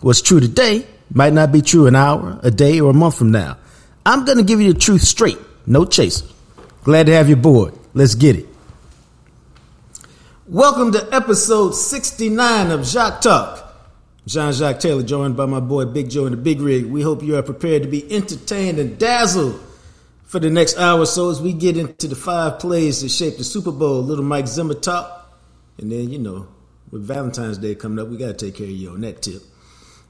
What's true today might not be true an hour, a day, or a month from now. I'm going to give you the truth straight, no chaser. Glad to have you aboard. Let's get it. Welcome to episode 69 of JacquesTalk. Jean Jacques Taylor, joined by my boy Big Joe in the Big Rig. We hope you are prepared to be entertained and dazzled for the next hour or so as we get into the five plays that shaped the Super Bowl. Little Mike Zimmer talk. And then, you know, with Valentine's Day coming up, we got to take care of you on that tip.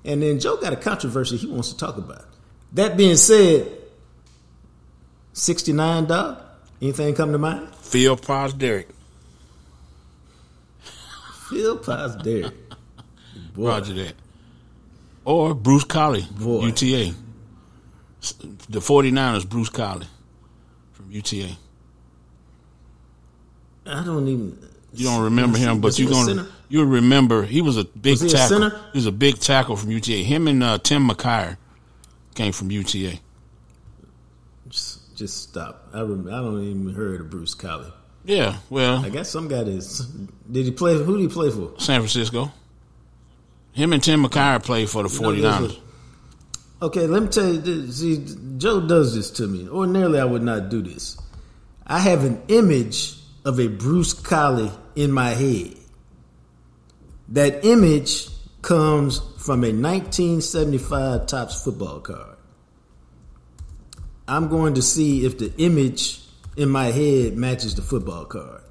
And then Joe got a controversy he wants to talk about. That being said, 69, dog. Anything come to mind? Phil Pozderac. Phil Pozderac. Boy. Roger that. Or Bruce Collie, Boy. UTA. The 49ers, Bruce Collie from UTA. I don't even. You don't remember him, but you're gonna you remember he was a big was he tackle. A he was a big tackle from UTA. Him and uh, Tim McKyer came from UTA. Just, just stop. I rem- I don't even heard of Bruce Collie. Yeah, well, I guess some guy is. Did he play? Who did he play for? San Francisco. Him and Tim McKyer played for the 49ers. Okay, let me tell you this. See, Joe does this to me. Ordinarily, I would not do this. I have an image of a Bruce Collie in my head. That image comes from a 1975 Topps football card. I'm going to see if the image in my head matches the football card.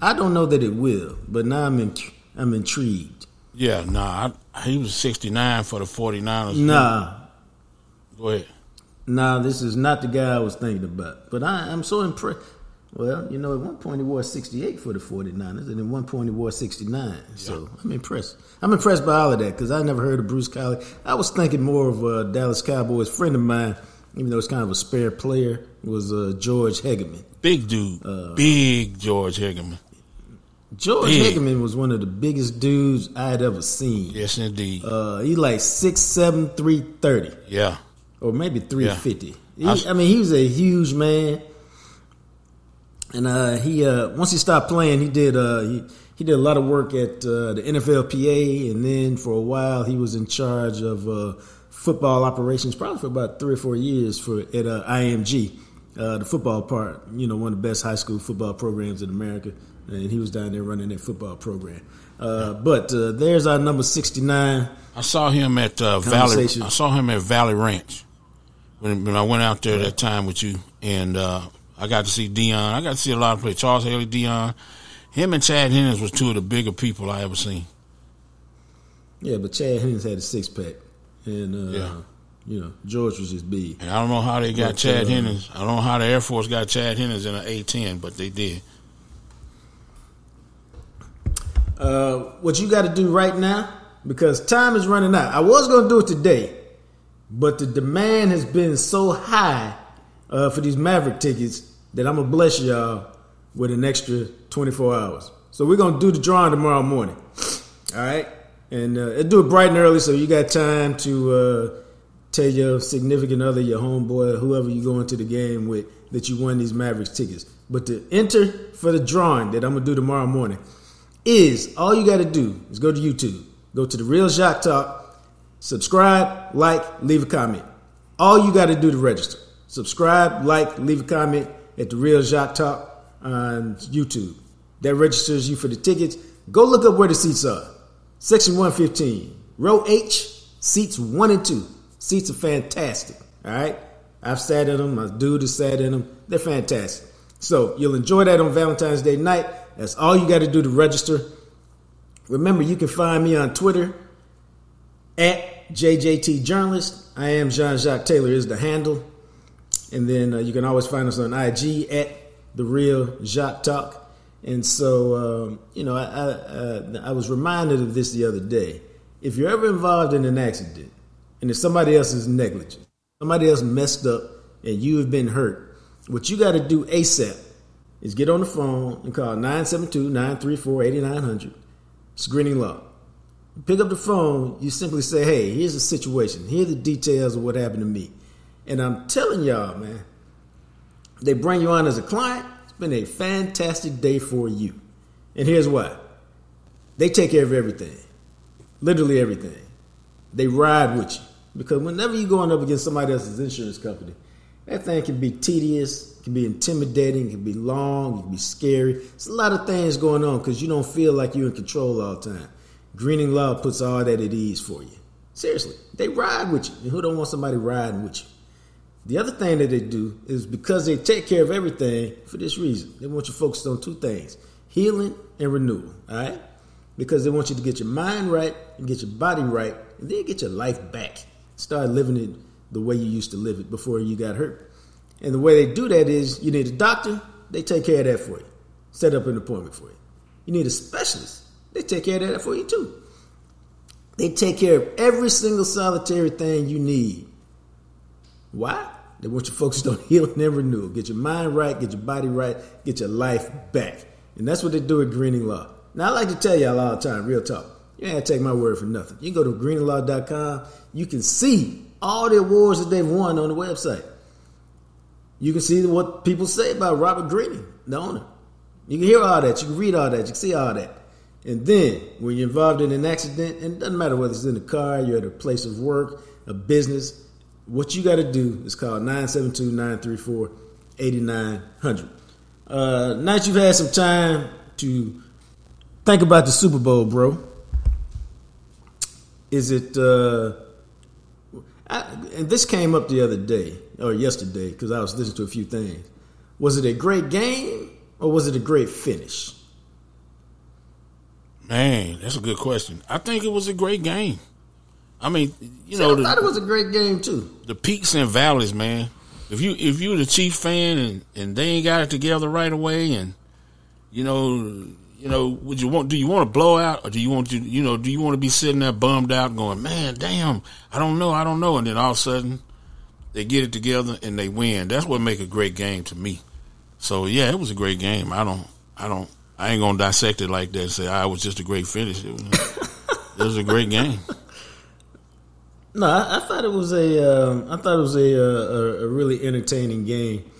I don't know that it will, but now I'm in, I'm intrigued. Yeah, nah, I, he was 69 for the 49ers. Nah. Go ahead. Nah, this is not the guy I was thinking about. But I, I'm so impressed. Well, you know, at one point he wore 68 for the 49ers, and at one point he wore 69. So I'm impressed. I'm impressed by all of that because I never heard of Bruce Collie. I was thinking more of a Dallas Cowboys friend of mine, even though it's kind of a spare player, was uh, George Hegamin. Big dude. Uh, Big George Hegamin. George Big. Hegamin was one of the biggest dudes I had ever seen. Yes, indeed. Uh, he like six seven, three thirty. Yeah. Or maybe 350. Yeah. He, I mean, he was a huge man and uh, he uh, once he stopped playing, he did uh, he he did a lot of work at uh, the NFLPA, and then for a while he was in charge of uh, football operations, probably for about three or four years for at uh, IMG, the football part. You know, one of the best high school football programs in America, and he was down there running that football program. but there's our number sixty nine. I saw him at Valley. I saw him at Valley Ranch when, when I went out there that time with you, and I got to see Deion. I got to see a lot of players. Charles Haley, Deion, Him and Chad Hennings was two of the bigger people I ever seen. Yeah, but Chad Hennings had a six pack, and uh, yeah. you know George was just big. And I don't know how they got but, Chad uh, Hennings. I don't know how the Air Force got Chad Hennings in an A ten, but they did. Uh, what you got to do right now, because time is running out. I was going to do it today, but the demand has been so high uh, for these Maverick tickets that I'm gonna bless y'all with an extra 24 hours. So we're gonna do the drawing tomorrow morning. All right, and uh, do it bright and early so you got time to uh, tell your significant other, your homeboy, whoever you go into the game with that you won these Mavericks tickets. But to enter for the drawing that I'm gonna do tomorrow morning is all you got to do is go to YouTube, go to the Real JacquesTalk, subscribe, like, leave a comment. All you got to do to register. Subscribe, like, leave a comment at the Real JacquesTalk on YouTube. That registers you for the tickets. Go look up where the seats are. Section 115, row H, seats one and two. Seats are fantastic. All right. I've sat in them. My dude has sat in them. They're fantastic. So you'll enjoy that on Valentine's Day night. That's all you got to do to register. Remember, you can find me on Twitter at JJT Journalist. I am Jean Jacques Taylor is the handle. And then uh, you can always find us on IG at the Real JacquesTalk. And so, um, you know, I, I, uh, I was reminded of this the other day. If you're ever involved in an accident, and it's somebody else's negligence. Somebody else messed up and you have been hurt. What you got to do ASAP is get on the phone and call 972 934 8900, Greening Law. pick up the phone, you simply say, hey, here's the situation. Here are the details of what happened to me. And I'm telling y'all, man, they bring you on as a client. It's been a fantastic day for you. And here's why they take care of everything, literally everything. They ride with you. Because whenever you're going up against somebody else's insurance company, that thing can be tedious, can be intimidating, can be long, can be scary. There's a lot of things going on because you don't feel like you're in control all the time. Greening Law puts all that at ease for you. Seriously, they ride with you. And who don't want somebody riding with you? The other thing that they do is because they take care of everything for this reason. They want you focused on two things healing and renewal. All right? Because they want you to get your mind right and get your body right and then get your life back. Start living it the way you used to live it before you got hurt. And the way they do that is you need a doctor, they take care of that for you. Set up an appointment for you. You need a specialist, they take care of that for you too. They take care of every single solitary thing you need. Why? They want you focused on healing and renewal. Get your mind right, get your body right, get your life back. And that's what they do at Greening Law. Now, I like to tell y'all all the time, real talk. You ain't take my word for nothing. You go to greeninglaw.com. You can see all the awards that they've won on the website. You can see what people say about Robert Greening, the owner. You can hear all that. You can read all that. You can see all that. And then, when you're involved in an accident, and it doesn't matter whether it's in a car, you're at a place of work, a business, what you got to do is call 972 934 8900. Uh, now that you've had some time to think about the Super Bowl, bro, is it, uh, I, and this came up the other day, or yesterday, because I was listening to a few things. Was it a great game or was it a great finish? Man, that's a good question. I think it was a great game. I mean, you See, know, I the, thought it was a great game too. The peaks and valleys, man. If you if you're the Chief fan and and they ain't got it together right away, and you know, you know, would you want? Do you want to blow out, or do you want to, you know, do you want to be sitting there bummed out, going, man, damn, I don't know, I don't know, and then all of a sudden they get it together and they win. That's what make a great game to me. So yeah, it was a great game. I don't, I don't, I ain't gonna dissect it like that. and Say I ah, was just a great finish. It was, it was a great game. No, I, I, thought it was a. Um, I thought it was a, a, a really entertaining game,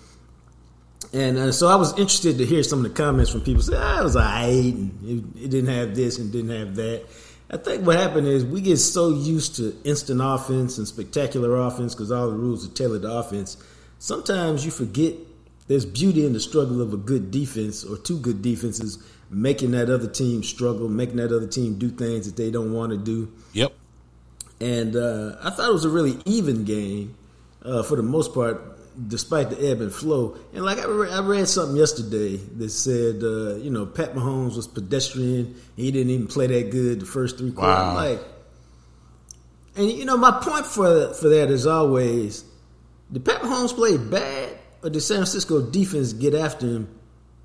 and uh, so I was interested to hear some of the comments from people. Say, ah, it was alright, and it, it, didn't have this and didn't have that. I think what happened is we get so used to instant offense and spectacular offense because all the rules are tailored to offense. Sometimes you forget there's beauty in the struggle of a good defense or two good defenses making that other team struggle, making that other team do things that they don't want to do. Yep. And uh, I thought it was a really even game uh, for the most part, despite the ebb and flow. And like I read, I read something yesterday that said, uh, you know, Pat Mahomes was pedestrian. He didn't even play that good the first three quarters. Wow. Like, and you know, my point for for that is always: did Pat Mahomes play bad, or did San Francisco defense get after him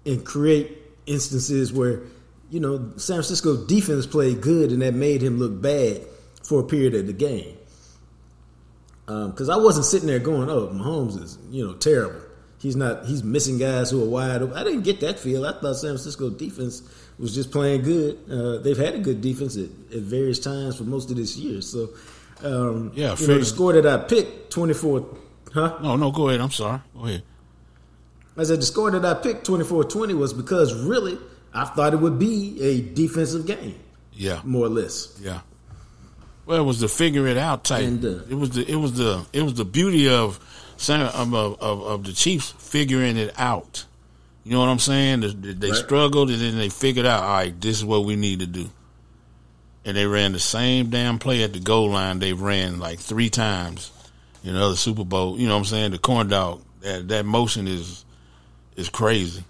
and create instances where, you know, San Francisco defense played good and that made him look bad? For a period of the game. Because um, I wasn't sitting there going, "Oh, Mahomes is you know terrible. He's not. He's missing guys who are wide open." I didn't get that feel. I thought San Francisco defense was just playing good. Uh, they've had a good defense at, at, various times for most of this year. So, um, yeah, you know, the score that I picked, twenty four. Huh? No, no. Go ahead. I'm sorry. Go ahead. I said the score that I picked, 24-20, was because really I thought it would be a defensive game. Yeah, more or less. Yeah. Well, it was the figure it out type. And, uh, it was the it was the it was the beauty of of, of, of the Chiefs figuring it out. You know what I'm saying? They, they right. struggled and then they figured out, all right, this is what we need to do. And they ran the same damn play at the goal line they ran like three times in the other Super Bowl. You know what I'm saying? The corn dog that that motion is is crazy.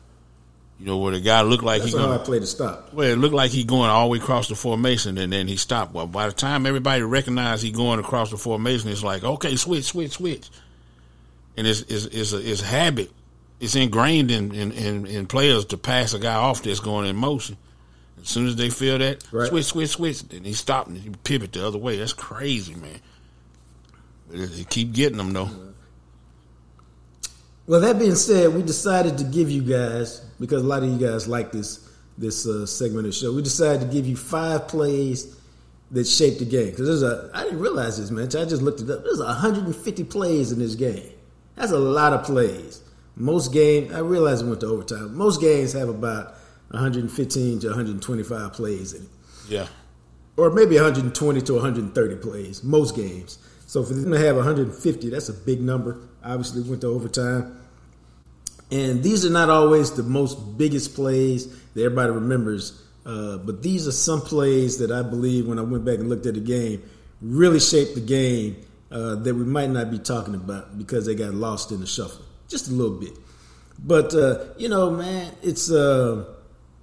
You know, where the guy looked like That's he going. I play to stop. Well, it looked like he going all the way across the formation, and then he stopped. Well, by the time everybody recognized he going across the formation, it's like, okay, switch, switch, switch. And it's it's it's a, it's habit. It's ingrained in, in, in, in, players to pass a guy off that's going in motion. As soon as they feel that, right. switch, switch, switch, then he stopped and he pivot the other way. That's crazy, man. But they keep getting them though. Well, that being said, we decided to give you guys because a lot of you guys like this this uh, segment of the show. We decided to give you five plays that shaped the game because there's a I didn't realize this, man. I just looked it up. There's 150 plays in this game. That's a lot of plays. Most games, I realize it went to overtime. Most games have about 115 to 125 plays in it. Yeah. Or maybe 120 to 130 plays. Most games. So for them to have 150, that's a big number. Obviously, went to overtime. And these are not always the most biggest plays that everybody remembers. Uh, but these are some plays that I believe, when I went back and looked at the game, really shaped the game uh, that we might not be talking about because they got lost in the shuffle just a little bit. But uh, you know, man, it's uh,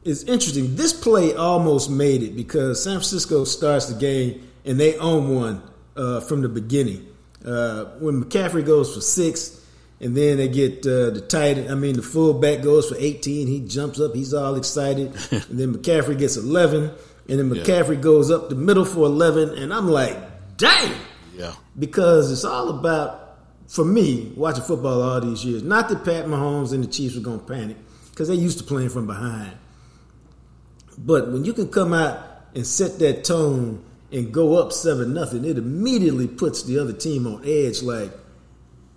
it's interesting. This play almost made it because San Francisco starts the game and they own one uh, from the beginning. Uh, when McCaffrey goes for six, and then they get uh, the tight. I mean, the fullback goes for 18. He jumps up. He's all excited. and then McCaffrey gets 11, and then McCaffrey yeah. goes up the middle for 11. And I'm like, dang. Yeah. Because it's all about, for me, watching football all these years. Not that Pat Mahomes and the Chiefs were going to panic because they used to playing from behind. But when you can come out and set that tone and go up seven nothing, it immediately puts the other team on edge. Like,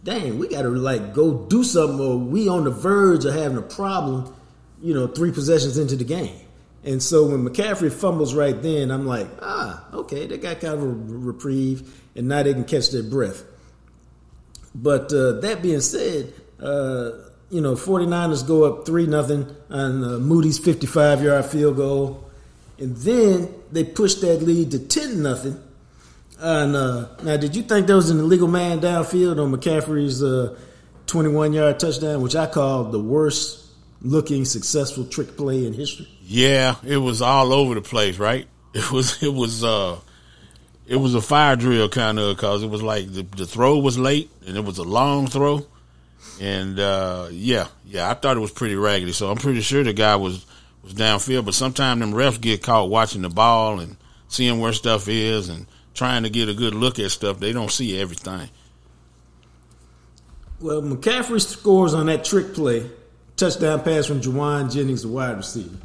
dang, we got to like go do something, or we on the verge of having a problem. You know, three possessions into the game, and so when McCaffrey fumbles right then, I'm like, ah, okay, they got kind of a reprieve, and now they can catch their breath. But uh, that being said, uh, you know, 49ers go up 3 nothing on uh, Moody's 55 yard field goal. And then they push that lead to 10 nothing. And uh, now, did you think there was an illegal man downfield on McCaffrey's 21 uh, yard touchdown, which I call the worst looking successful trick play in history? Yeah, it was all over the place, right? It was, it was, uh, it was a fire drill kind of because it was like the, the throw was late and it was a long throw and uh, yeah, yeah, I thought it was pretty raggedy. So I'm pretty sure the guy was was downfield. But sometimes them refs get caught watching the ball and seeing where stuff is and trying to get a good look at stuff. They don't see everything. Well, McCaffrey scores on that trick play, touchdown pass from Jauan Jennings, the wide receiver.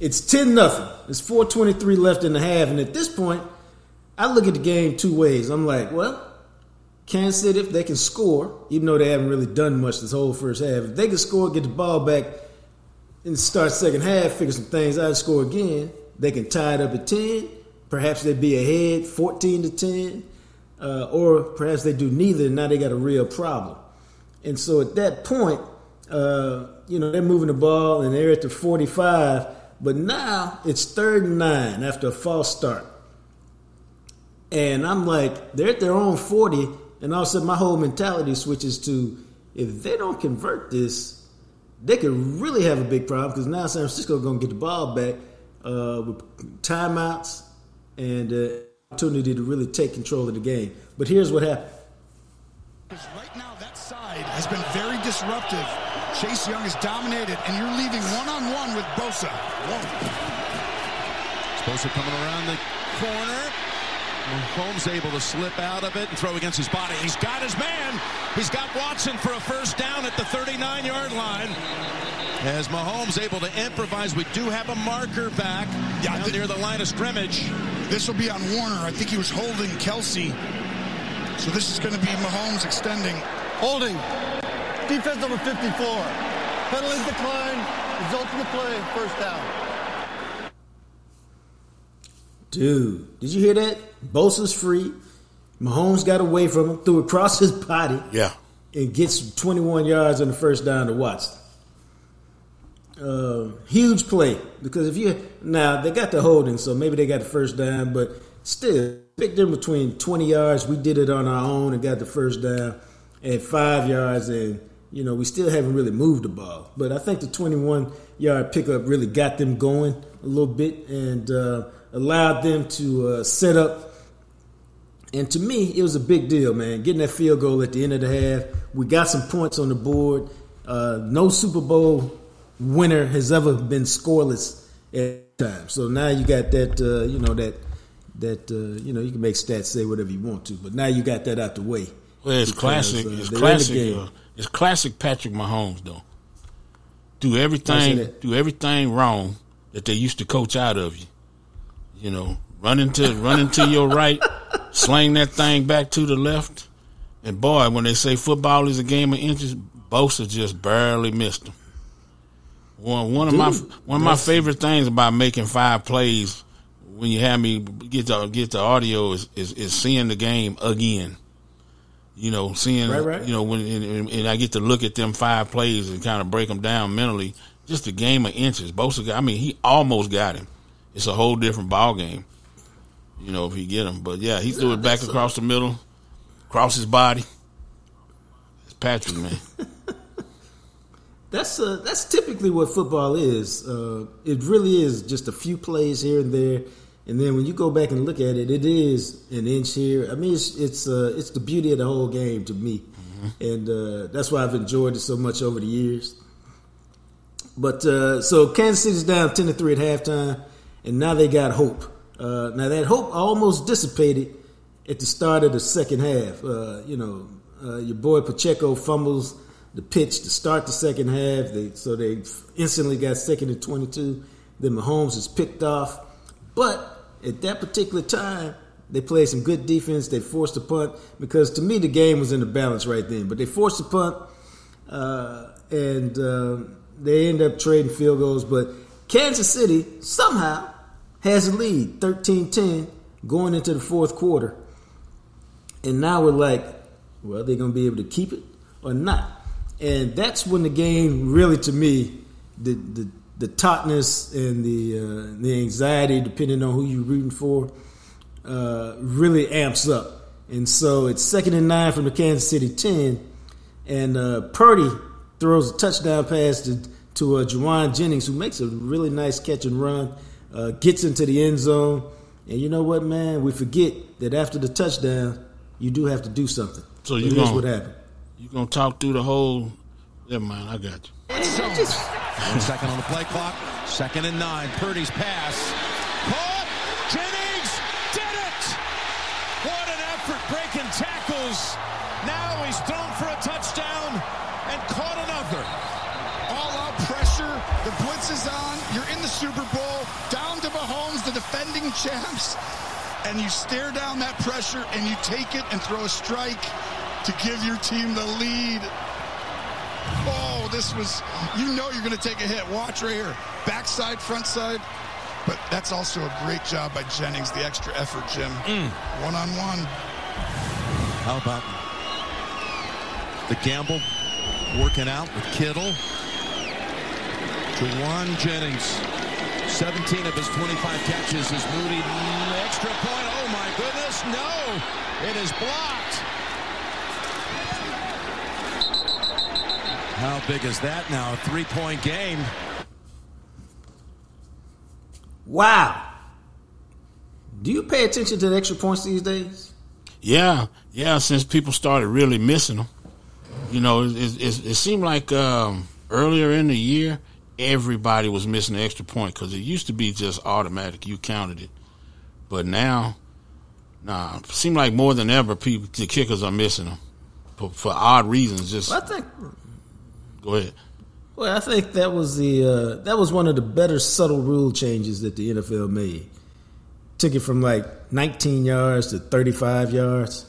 It's ten nothing. It's four twenty three left in the half, and at this point, I look at the game two ways. I'm like, well, Kansas City, if they can score, even though they haven't really done much this whole first half, if they can score, get the ball back, and start second half, figure some things out, score again, they can tie it up at 10. Perhaps they'd be ahead 14 to 10. Uh, or perhaps they do neither, and now they got a real problem. And so at that point, uh, you know, they're moving the ball and they're at the 45, but now it's third and nine after a false start. And I'm like, they're at their own 40, and all of a sudden, my whole mentality switches to if they don't convert this, they could really have a big problem because now San Francisco is going to get the ball back uh, with timeouts and uh, opportunity to really take control of the game. But here's what happened. Right now, that side has been very disruptive. Chase Young is dominated, and you're leaving one on one with Bosa. Whoa. Bosa coming around the corner. Mahomes able to slip out of it and throw against his body. He's got his man. He's got Watson for a first down at the 39-yard line. As Mahomes able to improvise, we do have a marker back yeah, down near the line of scrimmage. This will be on Warner. I think he was holding Kelce. So this is going to be Mahomes extending. Holding. Defense number 54. Penalty decline. Results in the play. First down. Dude, did you hear that? Bosa's free. Mahomes got away from him, threw across his body. Yeah. And gets 21 yards on the first down to Watson. Uh, huge play because if you now they got the holding, so maybe they got the first down, but still big difference between 20 yards. We did it on our own and got the first down, and five yards, and you know we still haven't really moved the ball. But I think the 21 yard pickup really got them going a little bit, and uh, allowed them to uh, set up. And to me, it was a big deal, man. Getting that field goal at the end of the half. We got some points on the board. Uh, no Super Bowl winner has ever been scoreless at times. So now you got that, uh, you know, that that uh, you know you can make stats say whatever you want to, but now you got that out the way. Well, it's because, classic. Uh, it's classic. Uh, it's classic Patrick Mahomes though. Do everything. Do everything wrong that they used to coach out of you. You know, run into run into your right, sling that thing back to the left, and boy, when they say football is a game of inches, Bosa just barely missed One one Dude, of my one of my favorite things about making five plays when you have me get the get the audio is is, is seeing the game again. You know, seeing right, right. you know when and, and, I get to look at them five plays and kind of break them down mentally. Just a game of inches. Bosa, I mean, he almost got him. It's a whole different ball game. You know, if he get him, but yeah, he threw it back across the middle, across his body. It's Patrick, man. That's uh, that's typically what football is. Uh, it really is just a few plays here and there, and then when you go back and look at it, it is an inch here. I mean, it's it's uh, it's the beauty of the whole game to me, mm-hmm. and uh, that's why I've enjoyed it so much over the years. But uh, so Kansas City's down ten to three at halftime, and now they got hope. Uh, now that hope almost dissipated at the start of the second half. you know, your boy Pacheco fumbles the pitch to start the second half. They, so they instantly got second and 22. Then Mahomes is picked off. But at that particular time, they played some good defense. They forced a punt because to me the game was in the balance right then. But they forced a punt, uh, and uh, they end up trading field goals. But Kansas City somehow has a lead, 13-10, going into the fourth quarter. And now we're like, well, they're going to be able to keep it or not and that's when the game really, to me, the the, the tautness and the uh, the anxiety, depending on who you're rooting for, uh, really amps up. And so it's second and nine from the Kansas City ten, and uh, Purdy throws a touchdown pass to to uh, Jauan Jennings, who makes a really nice catch and run, uh, gets into the end zone. And you know what, man? We forget that after the touchdown, you do have to do something. So you know what happened. You gonna talk through the whole? Never mind, I got you. One second on the play clock. Second and nine. Purdy's pass. Caught. Jennings did it. What an effort breaking tackles. Now he's thrown for a touchdown and caught another. All out pressure. The blitz is on. You're in the Super Bowl. Down to Mahomes, the defending champs. And you stare down that pressure and you take it and throw a strike to give your team the lead. Oh, this was, you know you're going to take a hit. Watch right here. Backside, front side. But that's also a great job by Jennings, the extra effort, Jim. One on one. How about the gamble working out with Kittle? Jauan Jennings, 17 of his 25 catches is Moody. Extra point. Oh my goodness, no. It is blocked. How big is that now? A three point game. Wow. Do you pay attention to the extra points these days? Yeah, yeah. Since people started really missing them, you know, it, it, it seemed like um, earlier in the year everybody was missing the extra point because it used to be just automatic; you counted it. But now, nah, it seemed like more than ever, people the kickers are missing them for, for odd reasons. Just well, I think Go ahead. Well, I think that was the uh, that was one of the better subtle rule changes that the NFL made. Took it from like 19 yards to 35 yards,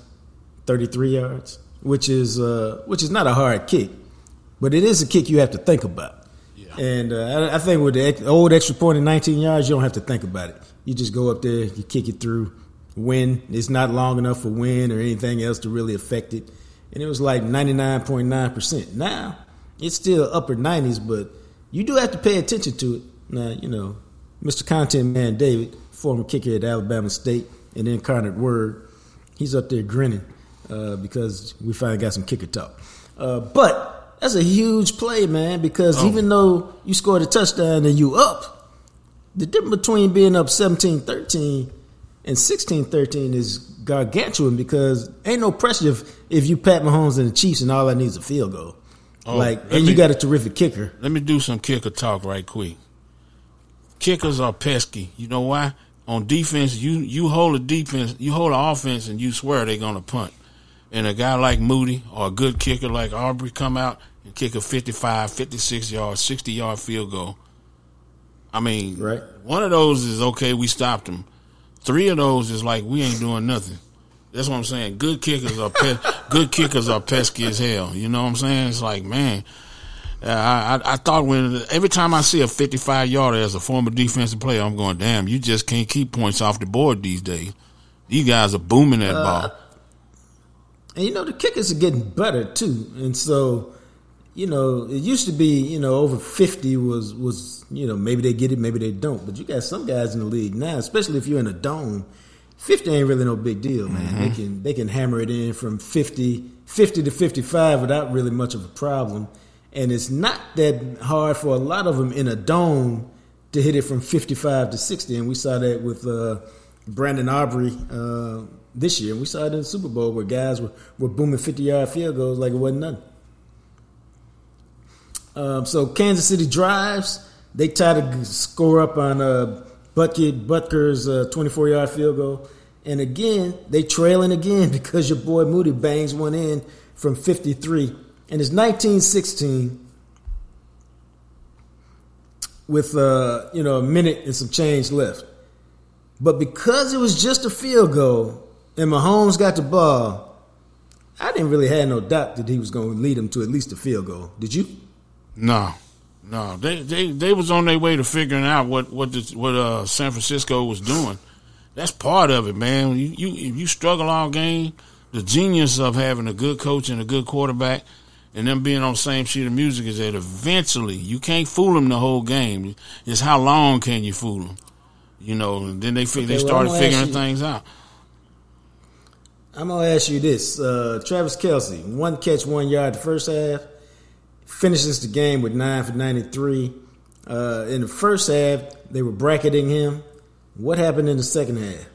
33 yards, which is uh, which is not a hard kick, but it is a kick you have to think about. Yeah. And uh, I, I, think with the old extra point in 19 yards, you don't have to think about it. You just go up there, you kick it through. Win. It's not long enough for win or anything else to really affect it. And it was like 99.9%. Now, it's still upper 90s, but you do have to pay attention to it. Now, you know, Mr. Content Man David, former kicker at Alabama State and incarnate word, he's up there grinning uh, because we finally got some kicker talk. Uh, but that's a huge play, man, because oh. even though you scored a touchdown and you up, the difference between being up 17 13 and 16 13 is gargantuan because ain't no pressure if, if you pat Mahomes and the Chiefs and all I need is a field goal. Oh, like, and me, you got a terrific kicker. Let me do some kicker talk right quick. Kickers are pesky. You know why? on defense, you you hold a defense, you hold an offense, and you swear they're gonna punt. And a guy like Moody or a good kicker like Aubrey come out and kick a 55, 56 yard, 60 yard field goal. I mean, right. one of those is okay, we stopped them. Three of those is like we ain't doing nothing. That's what I'm saying. Good kickers are pe- good kickers are pesky as hell. You know what I'm saying? It's like man, I, I, I thought when every time I see a 55 yarder as a former defensive player, I'm going, damn, you just can't keep points off the board these days. These guys are booming that uh, ball. And you know the kickers are getting better too, and so you know it used to be you know over 50 was was you know maybe they get it, maybe they don't. But you got some guys in the league now, especially if you're in a dome. 50 ain't really no big deal, man. Mm-hmm. They can they can hammer it in from 50, 50 to 55 without really much of a problem and it's not that hard for a lot of them in a dome to hit it from 55 to 60. And we saw that with uh, Brandon Aubrey uh, this year. And we saw it in the Super Bowl where guys were, were booming 50 yard field goals like it wasn't nothing. Um, so Kansas City drives. They try to score up on uh, Butker, Butker's 24 yard field goal. And again, they trailing again because your boy Moody bangs one in from 53 and it's 1916 with uh, you know a minute and some change left. But because it was just a field goal and Mahomes got the ball, I didn't really have no doubt that he was going to lead them to at least a field goal. Did you? No, no. They they they was on their way to figuring out what what the, what uh, San Francisco was doing. That's part of it, man. You you you struggle all game. The genius of having a good coach and a good quarterback and them being on the same sheet of music is that eventually you can't fool them the whole game. It's how long can you fool them? You know, and then they okay, they started well, figuring you, things out. I'm gonna ask you this: uh, Travis Kelce, one catch, one yard, the first half, finishes the game with nine for 93. Uh, in the first half, they were bracketing him. What happened in the second half?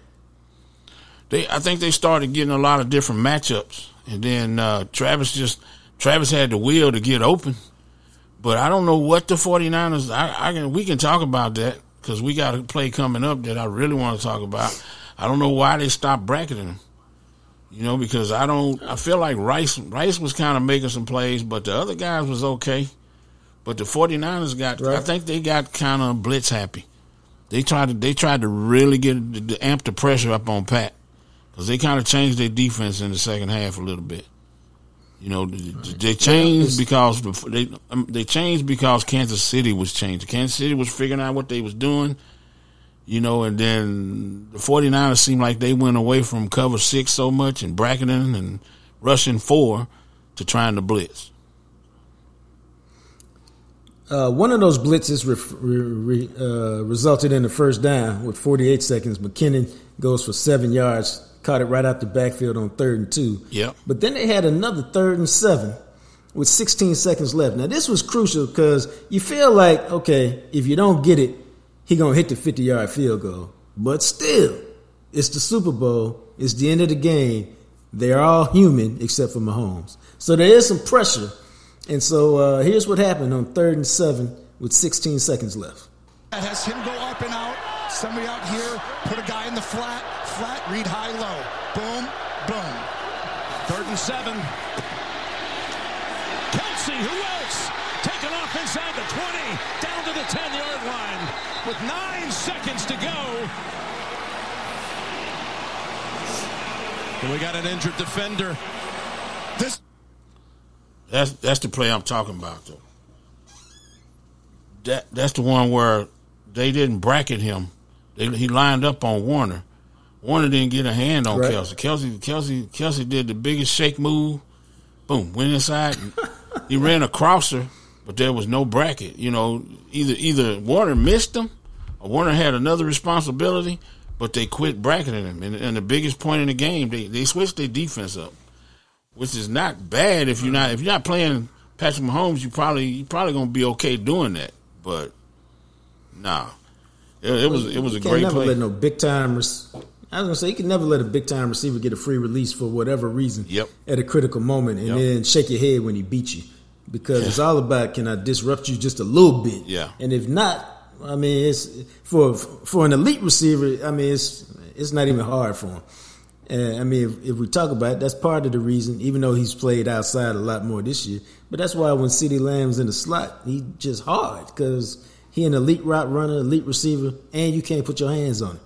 They, I think they started getting a lot of different matchups, and then uh, Travis just Travis had the will to get open, but I don't know what the 49ers. I, I can we can talk about that because we got a play coming up that I really want to talk about. I don't know why they stopped bracketing him. You know, because I don't. I feel like Rice Rice was kind of making some plays, but the other guys was okay. But the 49ers got. Right. I think they got kind of blitz happy. They tried to. They tried to really get the amp the pressure up on Pat because they kind of changed their defense in the second half a little bit. You know, they changed because they um, they changed because Kansas City was changed. Kansas City was figuring out what they was doing, you know, and then the 49ers seemed like they went away from cover six so much and bracketing and rushing four to trying to blitz. Uh, one of those blitzes re- re- uh, resulted in the first down with 48 seconds. McKinnon goes for seven yards caught it right out the backfield on third and two. Yep. But then they had another third and seven with 16 seconds left. Now this was crucial because you feel like okay, if you don't get it, he gonna hit the 50 yard field goal. But still, it's the Super Bowl. It's the end of the game. They're all human except for Mahomes. So there is some pressure. And so uh, here's what happened on third and seven with 16 seconds left. Has him go up and out. Somebody out here put a guy in the flat flat, read high low. Boom, boom. Third and seven. Kelce, who else? Taken off inside the 20, down to the 10 yard line with nine seconds to go. And we got an injured defender. This. That's that's the play I'm talking about, though. That that's the one where they didn't bracket him. They, he lined up on Warner, Warner didn't get a hand on right. Kelce. Kelce, Kelce, Kelce did the biggest shake move. Boom, went inside. he ran a crosser, but there was no bracket. You know, either either Warner missed him, or Warner had another responsibility, but they quit bracketing him. And, and the biggest point in the game, they they switched their defense up, which is not bad if you're not if you're not playing Patrick Mahomes. You probably you probably gonna be okay doing that, but nah. It, it was it was a great never play. Let no big time I was gonna say you can never let a big time receiver get a free release for whatever reason. Yep. At a critical moment, and yep. then shake your head when he beats you, because yeah. it's all about can I disrupt you just a little bit? Yeah. And if not, I mean, it's for for an elite receiver. I mean, it's it's not even hard for him. And I mean, if, if, we talk about it, that's part of the reason. Even though he's played outside a lot more this year, but that's why when CeeDee Lamb's in the slot, he just hard because he an elite route runner, elite receiver, and you can't put your hands on it.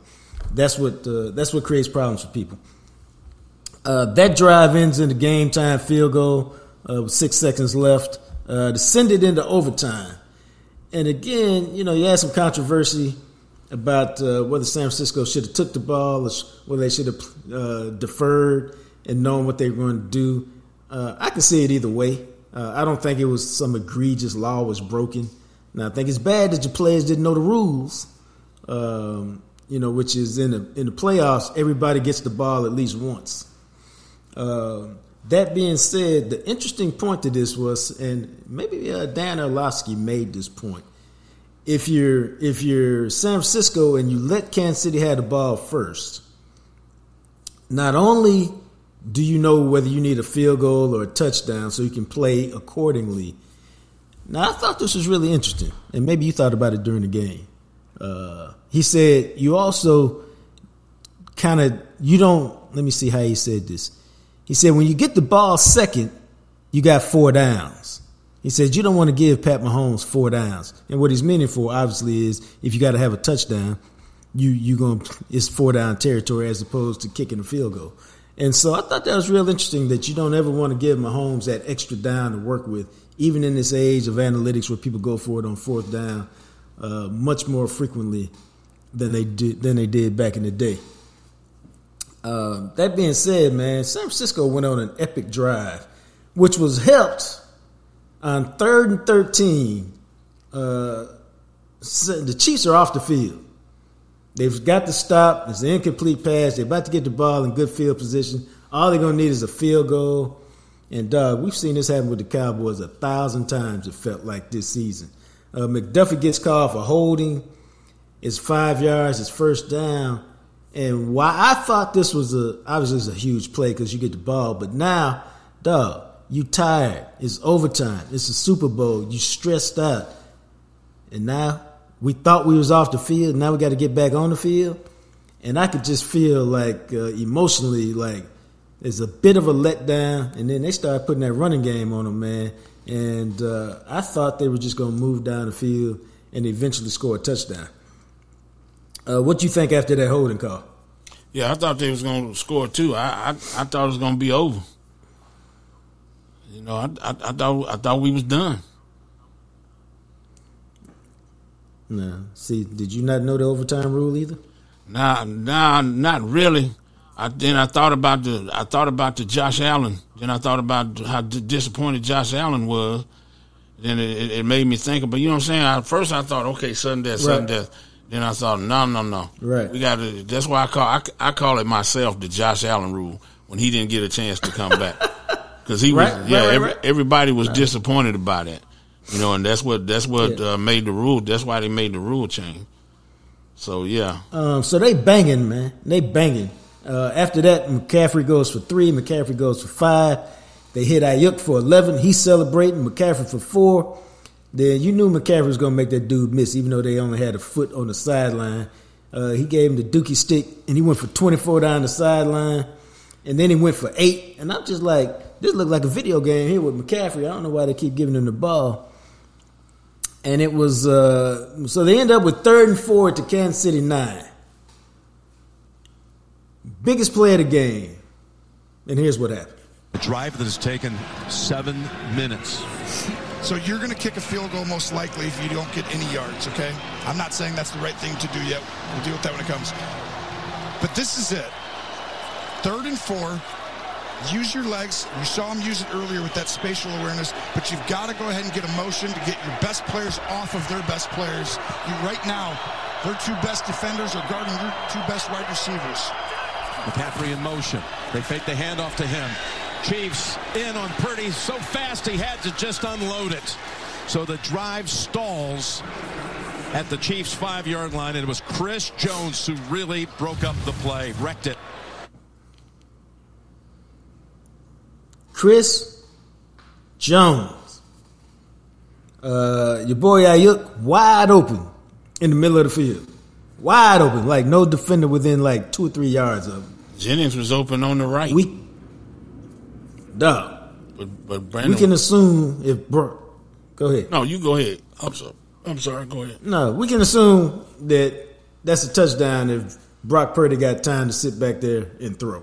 That's what uh, that's what creates problems for people. Uh, that drive ends in the game time field goal uh, with six seconds left. Uh, descended into overtime. And again, you know, you had some controversy about uh, whether San Francisco should have took the ball or whether they should have uh, deferred and known what they were going to do. Uh, I can see it either way. Uh, I don't think it was some egregious law was broken. Now I think it's bad that your players didn't know the rules. Um, you know, which is in the in the playoffs, everybody gets the ball at least once. Uh, that being said, the interesting point to this was, and maybe uh, Dan Orlovsky made this point. If you're if you're San Francisco and you let Kansas City have the ball first, not only do you know whether you need a field goal or a touchdown so you can play accordingly. Now I thought this was really interesting, and maybe you thought about it during the game. Uh, he said you also kind of you don't. Let me see how he said this he said, when you get the ball second, you got four downs. He said, you don't want to give Pat Mahomes four downs. And what he's meaning for, obviously, is if you got to have a touchdown, you you gonna it's four down territory as opposed to kicking a field goal. And so I thought that was real interesting that you don't ever want to give Mahomes that extra down to work with, even in this age of analytics where people go for it on fourth down uh, much more frequently than they did than they did back in the day. Uh, that being said, man, San Francisco went on an epic drive, which was helped on third and 13. Uh, the Chiefs are off the field. They've got to stop. It's an incomplete pass. They're about to get the ball in good field position. All they're going to need is a field goal. And, dog, we've seen this happen with the Cowboys a thousand times, it felt like this season. Uh, McDuffie gets called for holding. It's five yards. It's first down. And why I thought this was a obviously it's a huge play because you get the ball, but now, dog, you tired. It's overtime. It's a Super Bowl. You stressed out, and now we thought we was off the field. Now we got to get back on the field, and I could just feel like uh, emotionally like there's a bit of a letdown. And then they started putting that running game on them, man. And uh, I thought they were just to move down the field and eventually score a touchdown. Uh, what you think after that holding call? Yeah, I thought they was going to score too. I, I, I thought it was going to be over. You know, I, I, I, thought I thought we was done. No, see, did you not know the overtime rule either? Nah, nah, not really. I then I thought about the I thought about the Josh Allen. Then I thought about how disappointed Josh Allen was. Then it, it made me think about you know what I'm saying. At first I thought, okay, sudden death, sudden right. death. Then I thought, no, no, no. Right. We got to. That's why I call I, I call it myself the Josh Allen rule when he didn't get a chance to come back because he was right, yeah. Right, every, everybody was disappointed about it, you know, and that's what that's what yeah. uh, made the rule. That's why they made the rule change. So yeah. Um. So they banging, man. They banging. Uh, after that, McCaffrey goes for three. McCaffrey goes for five. They hit Aiyuk for eleven. He's celebrating. McCaffrey for four then you knew McCaffrey was going to make that dude miss, even though they only had a foot on the sideline. Uh, he gave him the dookie stick, and he went for 24 down the sideline, and then he went for eight. And I'm just like, this looked like a video game here with McCaffrey. I don't know why they keep giving him the ball. And it was uh, so they end up with third and four to Kansas City nine. Biggest play of the game. And here's what happened. A drive that has taken seven minutes. So you're going to kick a field goal most likely if you don't get any yards, okay? I'm not saying that's the right thing to do yet. We'll deal with that when it comes. But this is it. Third and four. Use your legs. You saw him use it earlier with that spatial awareness, but you've got to go ahead and get a motion to get your best players off of their best players. You, right now, their two best defenders are guarding your two best wide receivers. McCaffrey in motion. They fake the handoff to him. Chiefs in on Purdy so fast he had to just unload it. So the drive stalls at the Chiefs five yard line. And it was Chris Jones who really broke up the play, wrecked it. Chris Jones. Uh, your boy Aiyuk wide open. in the middle of the field, wide open, like no defender within like two or three yards of him. Jennings was open on the right. We, dog. But, but Brandon, we can assume if Brock. Go ahead. No, you go ahead. I'm sorry. I'm sorry. Go ahead. No, we can assume that that's a touchdown if Brock Purdy got time to sit back there and throw.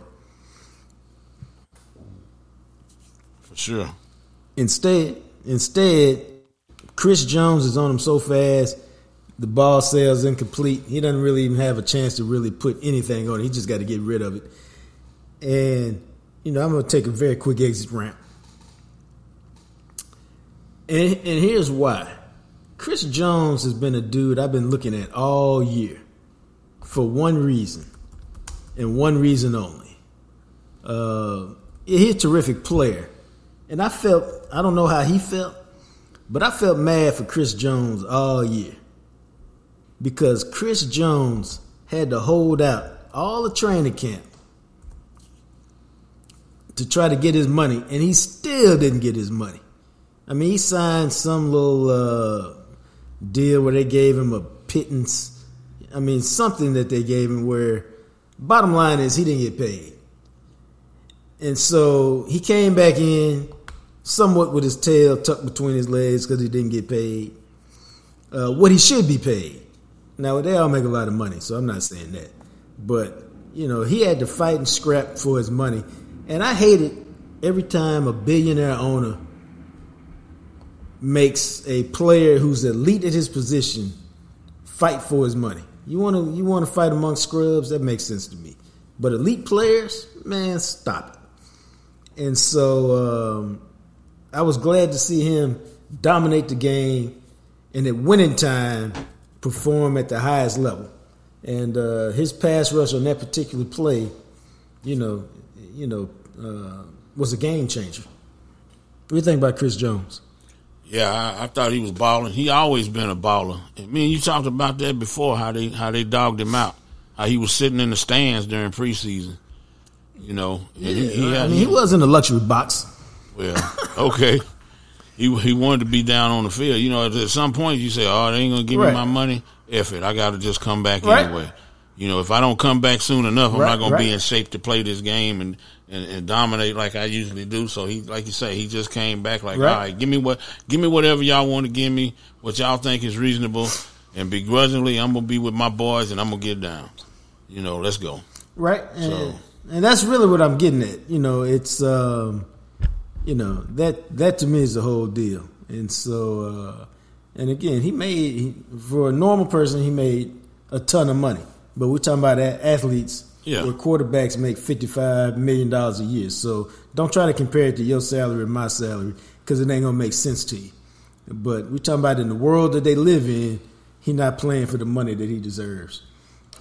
For sure. Instead, instead, Chris Jones is on him so fast, the ball sails incomplete. He doesn't really even have a chance to really put anything on it. He just got to get rid of it. And you know, I'm going to take a very quick exit ramp. And, and here's why. Chris Jones has been a dude I've been looking at all year for one reason and one reason only. Uh, he's a terrific player. And I felt, I don't know how he felt, but I felt mad for Chris Jones all year because Chris Jones had to hold out all the training camp to try to get his money, and he still didn't get his money. I mean, he signed some little uh, deal where they gave him a pittance. I mean, something that they gave him where, bottom line is, he didn't get paid. And so he came back in somewhat with his tail tucked between his legs because he didn't get paid uh, what he should be paid. Now, they all make a lot of money, so I'm not saying that. But, you know, he had to fight and scrap for his money. And I hate it every time a billionaire owner makes a player who's elite at his position fight for his money. You want to you want to fight among scrubs? That makes sense to me. But elite players, man, stop it. And so um, I was glad to see him dominate the game and at winning time perform at the highest level. And uh, his pass rush on that particular play, you know, you know, uh, was a game changer. What do you think about Chris Jones? Yeah, I, I, thought he was balling. He always been a baller. I mean, you talked about that before how they how they dogged him out. How he was sitting in the stands during preseason. You know, yeah, he, he had, I mean, he was in the luxury box. Well, okay. he he wanted to be down on the field. You know, at some point you say, "Oh, they ain't gonna give right. me my money." If it, I got to just come back right. anyway. You know, if I don't come back soon enough, I'm right, not gonna be in shape to play this game and and, and, dominate like I usually do. So he, like you say, he just came back like, right. all right, give me what, give me whatever y'all want to give me, what y'all think is reasonable, and begrudgingly, I'm gonna be with my boys and I'm gonna get down. You know, let's go. Right. And, so, and that's really what I'm getting at. You know, it's, um, you know, that that to me is the whole deal. And so, uh, and again, he made for a normal person, he made a ton of money. But we're talking about athletes yeah. where quarterbacks make $55 million a year. So don't try to compare it to your salary and my salary because it ain't going to make sense to you. But we're talking about in the world that they live in, he's not playing for the money that he deserves.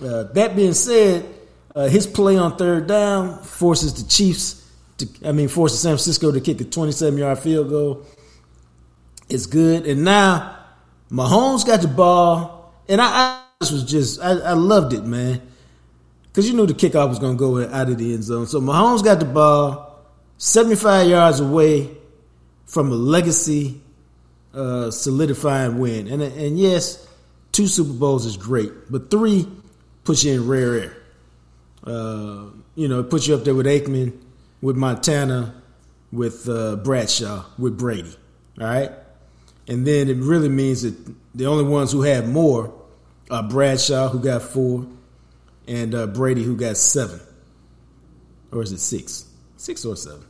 Uh, that being said, uh, his play on third down forces the Chiefs to, I mean, forces San Francisco to kick a 27 yard field goal. It's good. And now Mahomes got the ball. And I, I was just, I, I loved it, man because you knew the kickoff was going to go out of the end zone. So Mahomes got the ball 75 yards away from a legacy uh, solidifying win. And, and yes, two Super Bowls is great, but three puts you in rare air. Uh, you know, it puts you up there with Aikman, with Montana, with uh, Bradshaw, with Brady. All right? And then it really means that the only ones who have more are Bradshaw, who got four, and uh, Brady, who got seven, or is it six? Six or seven?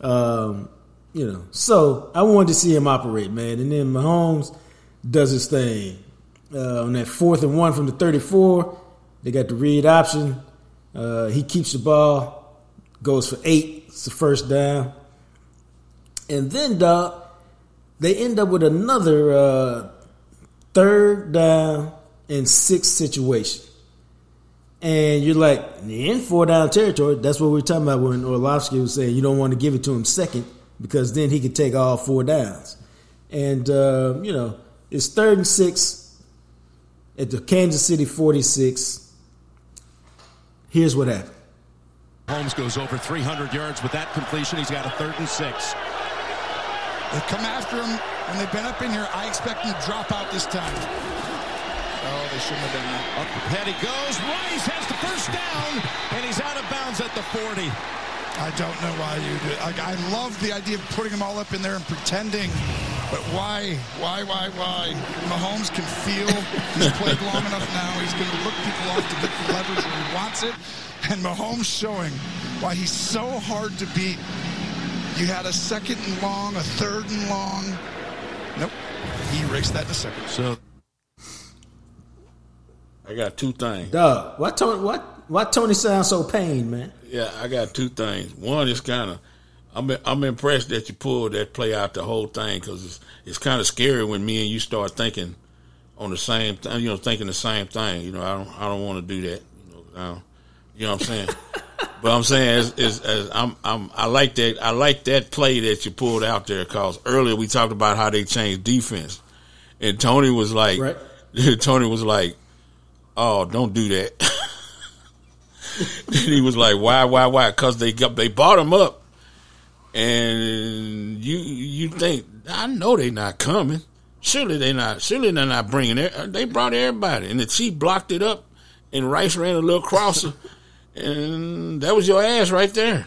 Um, you know, so I wanted to see him operate, man. And then Mahomes does his thing uh, on that fourth and one from the thirty-four. They got the read option. Uh, he keeps the ball, goes for eight. It's the first down, and then dog, they end up with another uh, third down and six situation and you're like in four down territory. That's what we are talking about when Orlovsky was saying you don't want to give it to him second because then he could take all four downs. And uh, you know it's third and six at the Kansas City 46. Here's what happened. Holmes goes over 300 yards with that completion. He's got a third and six. They come after him and they've been up in here. I expect them to drop out this time. They shouldn't have done that. Up ahead he goes. Rice has the first down, and he's out of bounds at the 40. I don't know why you do. Like, I love the idea of putting them all up in there and pretending, but why, why, why, why? Mahomes can feel he's played long enough now. He's going to look people off to get the leverage when he wants it, and Mahomes showing why he's so hard to beat. You had a second and long, a third and long. Nope, he raced that in a second. So I got two things. Dog, why Tony? What? Why Tony sounds so pained, man? Yeah, I got two things. One is kind of, I'm I'm impressed that you pulled that play out the whole thing because it's it's kind of scary when me and you start thinking on the same, thing, you know, thinking the same thing. You know, I don't I don't want to do that. You know, you know what I'm saying. but I'm saying as, as, as I'm I'm I like that I like that play that you pulled out there because earlier we talked about how they changed defense, and Tony was like, right. Tony was like, oh, don't do that. and he was like, "Why, why, why?" Because they got they bought him up, and you you think I know they not coming. Surely they not. Surely they're not bringing it. Uh, they brought everybody, and the chief blocked it up, and Rice ran a little crosser, and that was your ass right there.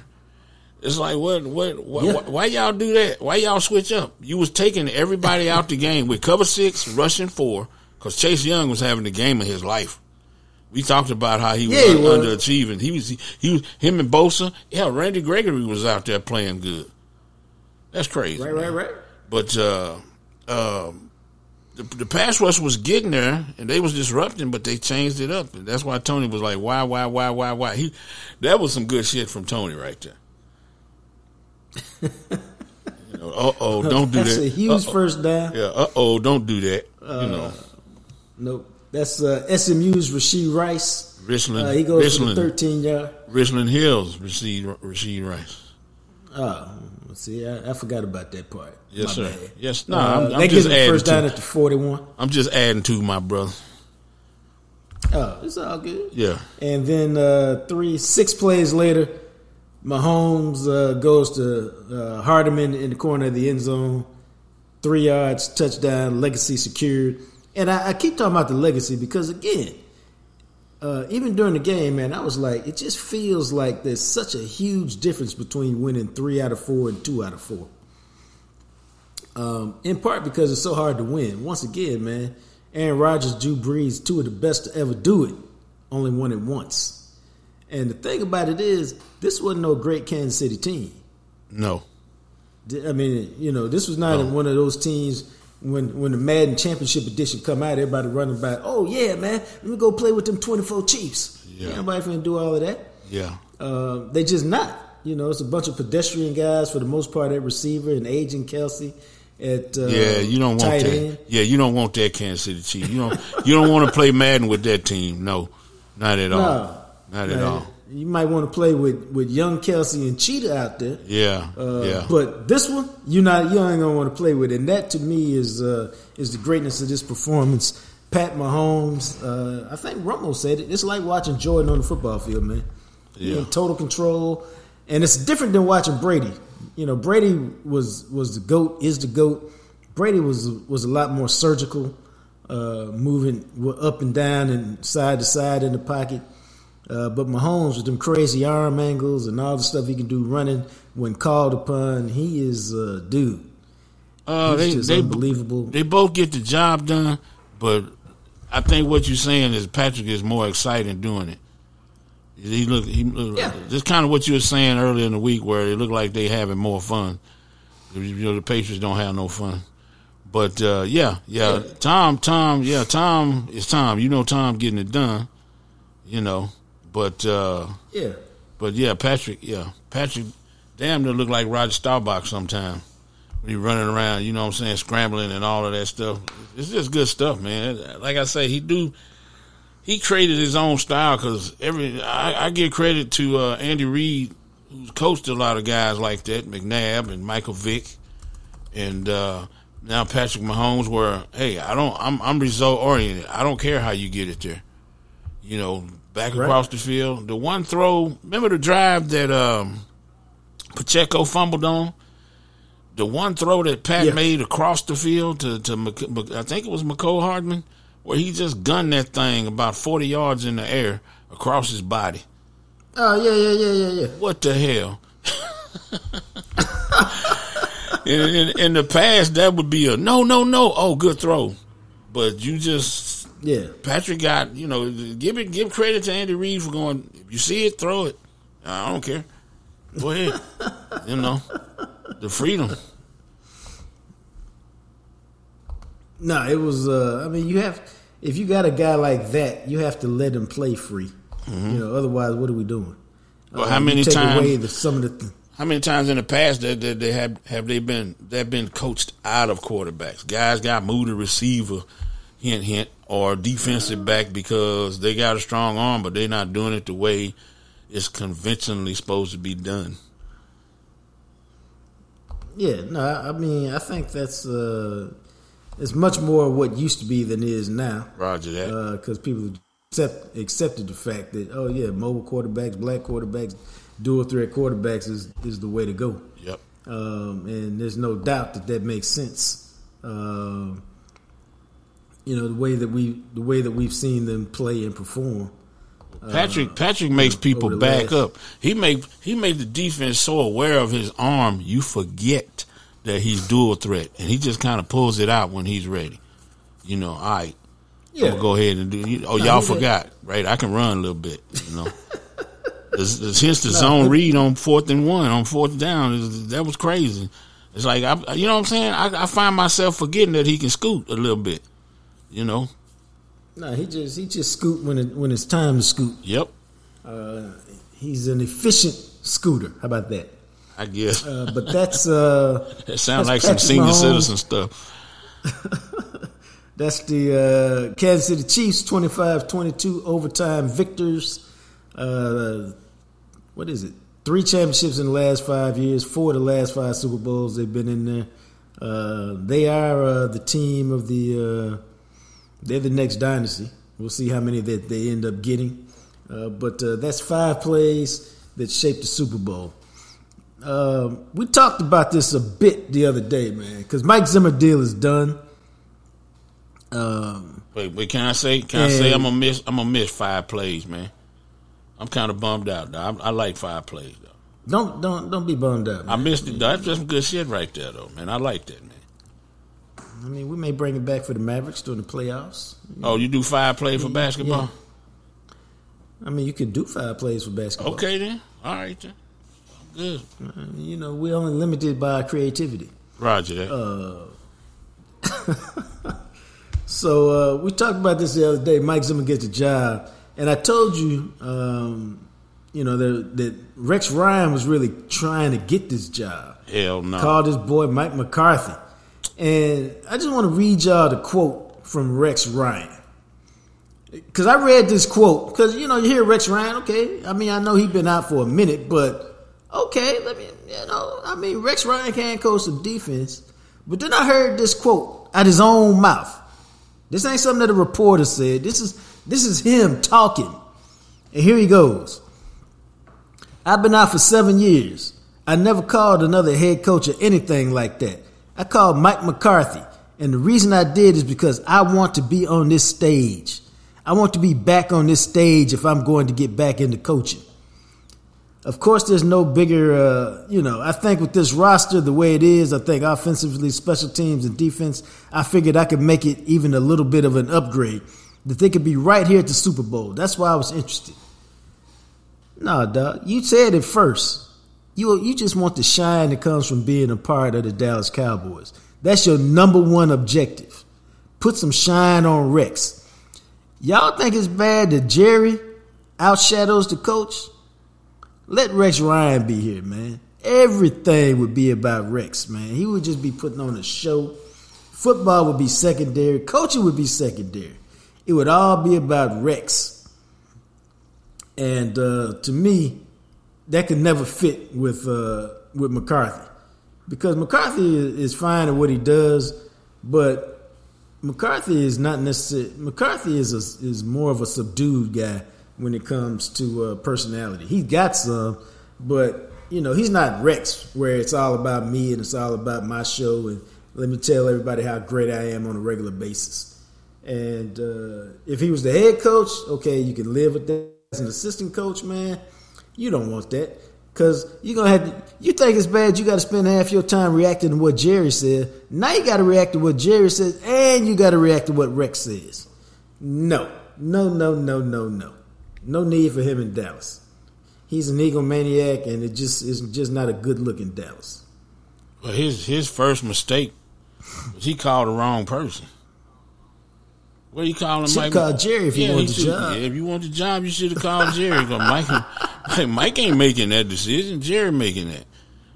It's like what what, what yeah. why, why y'all do that? Why y'all switch up? You was taking everybody out the game with cover six, rushing four, because Chase Young was having the game of his life. We talked about how he was, yeah, he was. underachieving. He was he was him and Bosa. Yeah, Randy Gregory was out there playing good. That's crazy. Right, man. right, right. But uh, uh, the, the pass rush was getting there, and they was disrupting, but they changed it up, and that's why Tony was like, "Why, why, why, why, why?" He that was some good shit from Tony right there. you know, uh oh, don't do that. That's a huge uh-oh. first down. Yeah, uh oh, don't do that. Uh, you know, nope. That's uh, SMU's Rashee Rice. Richland. Uh, he goes Richland, for the 13 yard. Richland Hills, Rashee, Rashee Rice. Oh, see, I, I, forgot about that part. Yes, sir. Bad. Yes, no, uh, I'm, I'm they just the first down at the 41. I'm just adding to my brother. Oh, it's all good. Yeah. And then uh, three, six plays later, Mahomes uh, goes to uh, Hardman in the corner of the end zone. Three yards, touchdown, legacy secured. And I, I keep talking about the legacy because, again, uh, even during the game, man, I was like, it just feels like there's such a huge difference between winning three out of four and two out of four. Um, in part because it's so hard to win. Once again, man, Aaron Rodgers, Drew Brees, two of the best to ever do it, only won it once. And the thing about it is, this wasn't no great Kansas City team. No. I mean, you know, this was not no. one of those teams when when the Madden Championship Edition come out, everybody running back. Oh yeah, man, let me go play with them twenty four Chiefs. Yeah. Finna do all of that. Yeah, uh, they just not. You know, it's a bunch of pedestrian guys for the most part at receiver and aging Kelce. at uh, yeah. You don't want that. End. Yeah, you don't want that Kansas City Chiefs. You don't you don't want to play Madden with that team. No, not at all. No, not at all you might want to play with, with young Kelce and Cheetah out there. Yeah, uh, yeah. But this one, you're not you ain't gonna want to play with, and that to me is uh, is the greatness of this performance. Pat Mahomes, uh, I think Rumble said it. It's like watching Jordan on the football field, man. Yeah. In total control, and it's different than watching Brady. You know, Brady was was the goat, is the goat. Brady was was a lot more surgical, uh, moving up and down and side to side in the pocket. Uh, but Mahomes with them crazy arm angles and all the stuff he can do running when called upon, he is a dude. Uh, they, they, unbelievable. They both get the job done, but I think what you're saying is Patrick is more excited doing it. He look, he look, yeah. just kind of what you were saying earlier in the week, where it looked like they having more fun. You know, the Patriots don't have no fun. But uh, yeah, yeah, yeah, Tom, Tom, yeah, Tom is Tom. You know, Tom getting it done. You know, but uh, yeah, but yeah, Patrick, yeah, Patrick, damn near look like Roger Staubach sometime when he running around. You know what I'm saying, scrambling and all of that stuff. It's just good stuff, man. Like I say, he do. He created his own style because every I, I, give credit to uh, Andy Reid, who's coached a lot of guys like that, McNabb and Michael Vick, and uh, now Patrick Mahomes. Where hey, I don't, I'm, I'm result oriented. I don't care how you get it there. You know, back right. across the field. The one throw, remember the drive that um, Pacheco fumbled on? The one throw that Pat yeah. made across the field to, to I think it was Mecole Hardman. where he just gunned that thing about forty yards in the air across his body. Oh yeah, yeah, yeah, yeah, yeah. What the hell? in, in, in, the past, that would be a no, no, no. Oh, good throw, but you just yeah. Patrick got you know give it give credit to Andy Reid for going. If you see it, throw it. I don't care. Go ahead. you know the freedom. No, it was. Uh, I mean, you have if you got a guy like that, you have to let him play free. Mm-hmm. You know, otherwise, what are we doing? Well, uh, how many times? The, some of the th- how many times in the past that, that they have have they been they've been coached out of quarterbacks? Guys got moved to receiver, hint hint, or defensive back because they got a strong arm, but they're not doing it the way it's conventionally supposed to be done. Yeah, no, I mean, I think that's uh, it's much more what used to be than it is now. Roger that. Because uh, people accept accepted the fact that oh yeah, mobile quarterbacks, black quarterbacks, dual threat quarterbacks is is the way to go. Yep. Um, and there's no doubt that that makes sense. Um, you know the way that we the way that we've seen them play and perform. Patrick uh, Patrick makes people back last. up. He make he made the defense so aware of his arm, you forget that he's dual threat, and he just kind of pulls it out when he's ready. You know, all right, yeah. Go ahead and do. You, oh, y'all forgot, right? I can run a little bit. You know, since the zone read on fourth and one, on fourth down, that was crazy. It's like I, you know what I'm saying. I, I find myself forgetting that he can scoot a little bit. You know, no, he just he just scoot when it when it's time to scoot. Yep. Uh, he's an efficient scooter. How about that? I guess. Uh, but that's uh It sounds like some senior Mahomes. citizen stuff. that's the uh, Kansas City Chiefs 25-22 overtime victors. Uh, what is it? Three championships in the last five years, four of the last five Super Bowls they've been in there. Uh, they are uh, the team of the uh, they're the next dynasty. We'll see how many that they end up getting. Uh, but uh, that's five plays that shaped the Super Bowl. Uh, we talked about this a bit the other day, man, because Mike Zimmer deal is done. Um, wait, wait, can I say? Can I say I'm gonna miss? I'm gonna miss five plays, man. I'm kind of bummed out. Though. I, I, like five plays though. Don't don't don't be bummed out. Man. I missed it. That's some good shit right there, though, man. I like that, man. I mean, we may bring it back for the Mavericks during the playoffs. Oh, you do five plays for basketball? Yeah. I mean, you could do five plays for basketball. Okay, then. All right, then. Good. Uh, you know, we're only limited by creativity. Roger that. Uh, so uh, we talked about this the other day. Mike Zimmer gets a job, and I told you, um, you know, that, that Rex Ryan was really trying to get this job. Hell no. Called his boy Mike McCarthy. And I just want to read y'all the quote from Rex Ryan. Because I read this quote, because, you know, you hear Rex Ryan, okay. I mean, I know he's been out for a minute, but okay, let me, you know, I mean, Rex Ryan can't coach some defense. But then I heard this quote out his own mouth. This ain't something that a reporter said. This is this is him talking. And here he goes. I've been out for seven years. I never called another head coach or anything like that. I called Mike McCarthy. And the reason I did is because I want to be on this stage. I want to be back on this stage if I'm going to get back into coaching. Of course, there's no bigger, uh, you know, I think with this roster the way it is, I think offensively, special teams, and defense, I figured I could make it even a little bit of an upgrade. That they could be right here at the Super Bowl. That's why I was interested. Nah, dog, you said it first. You you just want the shine that comes from being a part of the Dallas Cowboys. That's your number one objective. Put some shine on Rex. Y'all think it's bad that Jerry outshadows the coach? Let Rex Ryan be here, man. Everything would be about Rex, man. He would just be putting on a show. Football would be secondary. Coaching would be secondary. It would all be about Rex. And uh, to me, that could never fit with uh, with McCarthy because McCarthy is fine at what he does, but McCarthy is not necessarily McCarthy is a, is more of a subdued guy when it comes to uh, personality. He's got some, but you know he's not Rex, where it's all about me and it's all about my show and let me tell everybody how great I am on a regular basis. And uh, if he was the head coach, okay, you can live with that. As an assistant coach, man, you don't want that because you're gonna have. To, you think it's bad? You got to spend half your time reacting to what Jerry said. Now you got to react to what Jerry says, and you got to react to what Rex says. No, no, no, no, no, no. No need for him in Dallas. He's an egomaniac, and it just is just not a good look in Dallas. Well, his his first mistake was he called the wrong person. What are you calling Mike? Call Jerry if you want the should, job. Yeah, if you want the job, you should have called Jerry. Mike, Mike ain't making that decision. Jerry making that.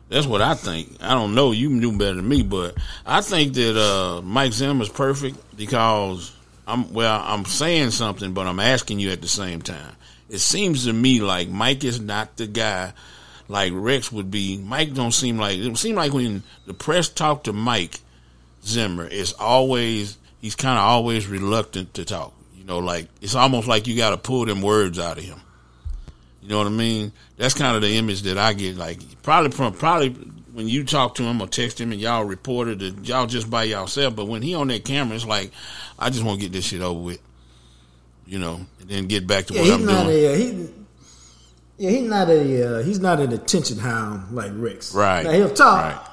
That's what I think. I don't know. You do better than me, but I think that uh, Mike Zimmer's perfect because I'm well. I'm saying something, but I'm asking you at the same time. It seems to me like Mike is not the guy like Rex would be. Mike don't seem like it seem like when the press talk to Mike Zimmer, it's always he's kind of always reluctant to talk. You know, like it's almost like you got to pull them words out of him. You know what I mean? That's kind of the image that I get. Like probably from probably when you talk to him or text him and y'all reported that y'all just by yourself. But when he on that camera, it's like I just want to get this shit over with. You know, and then get back to yeah, what I'm doing. A, uh, he, yeah, he's not a uh, he's not an attention hound like Rex. Right. Now, he'll talk. Right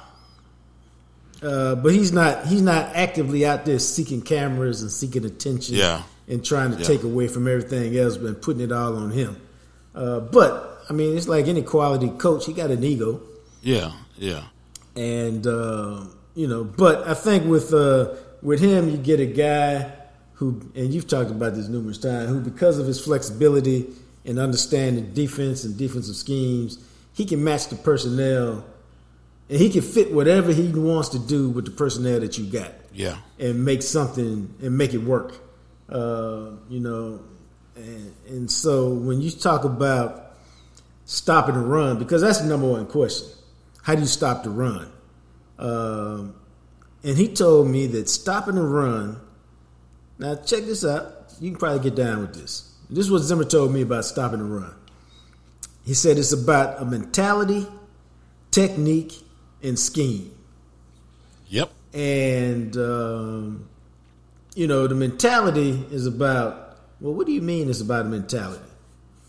uh, but he's not he's not actively out there seeking cameras and seeking attention yeah. and trying to yeah. take away from everything else but putting it all on him. Uh, but I mean, it's like any quality coach, he got an ego. Yeah, yeah. And uh, you know, but I think with uh, with him, you get a guy who, and you've talked about this numerous times, who because of his flexibility and understanding defense and defensive schemes, he can match the personnel and he can fit whatever he wants to do with the personnel that you got. Yeah, and make something and make it work. Uh, you know, and, and so when you talk about stopping the run, because that's the number one question: how do you stop the run? Um, and he told me that stopping the run. Now check this out. You can probably get down with this. This is what Zimmer told me about stopping the run. He said it's about a mentality, technique, and scheme. Yep. And um, you know, the mentality is about. Well, what do you mean it's about a mentality?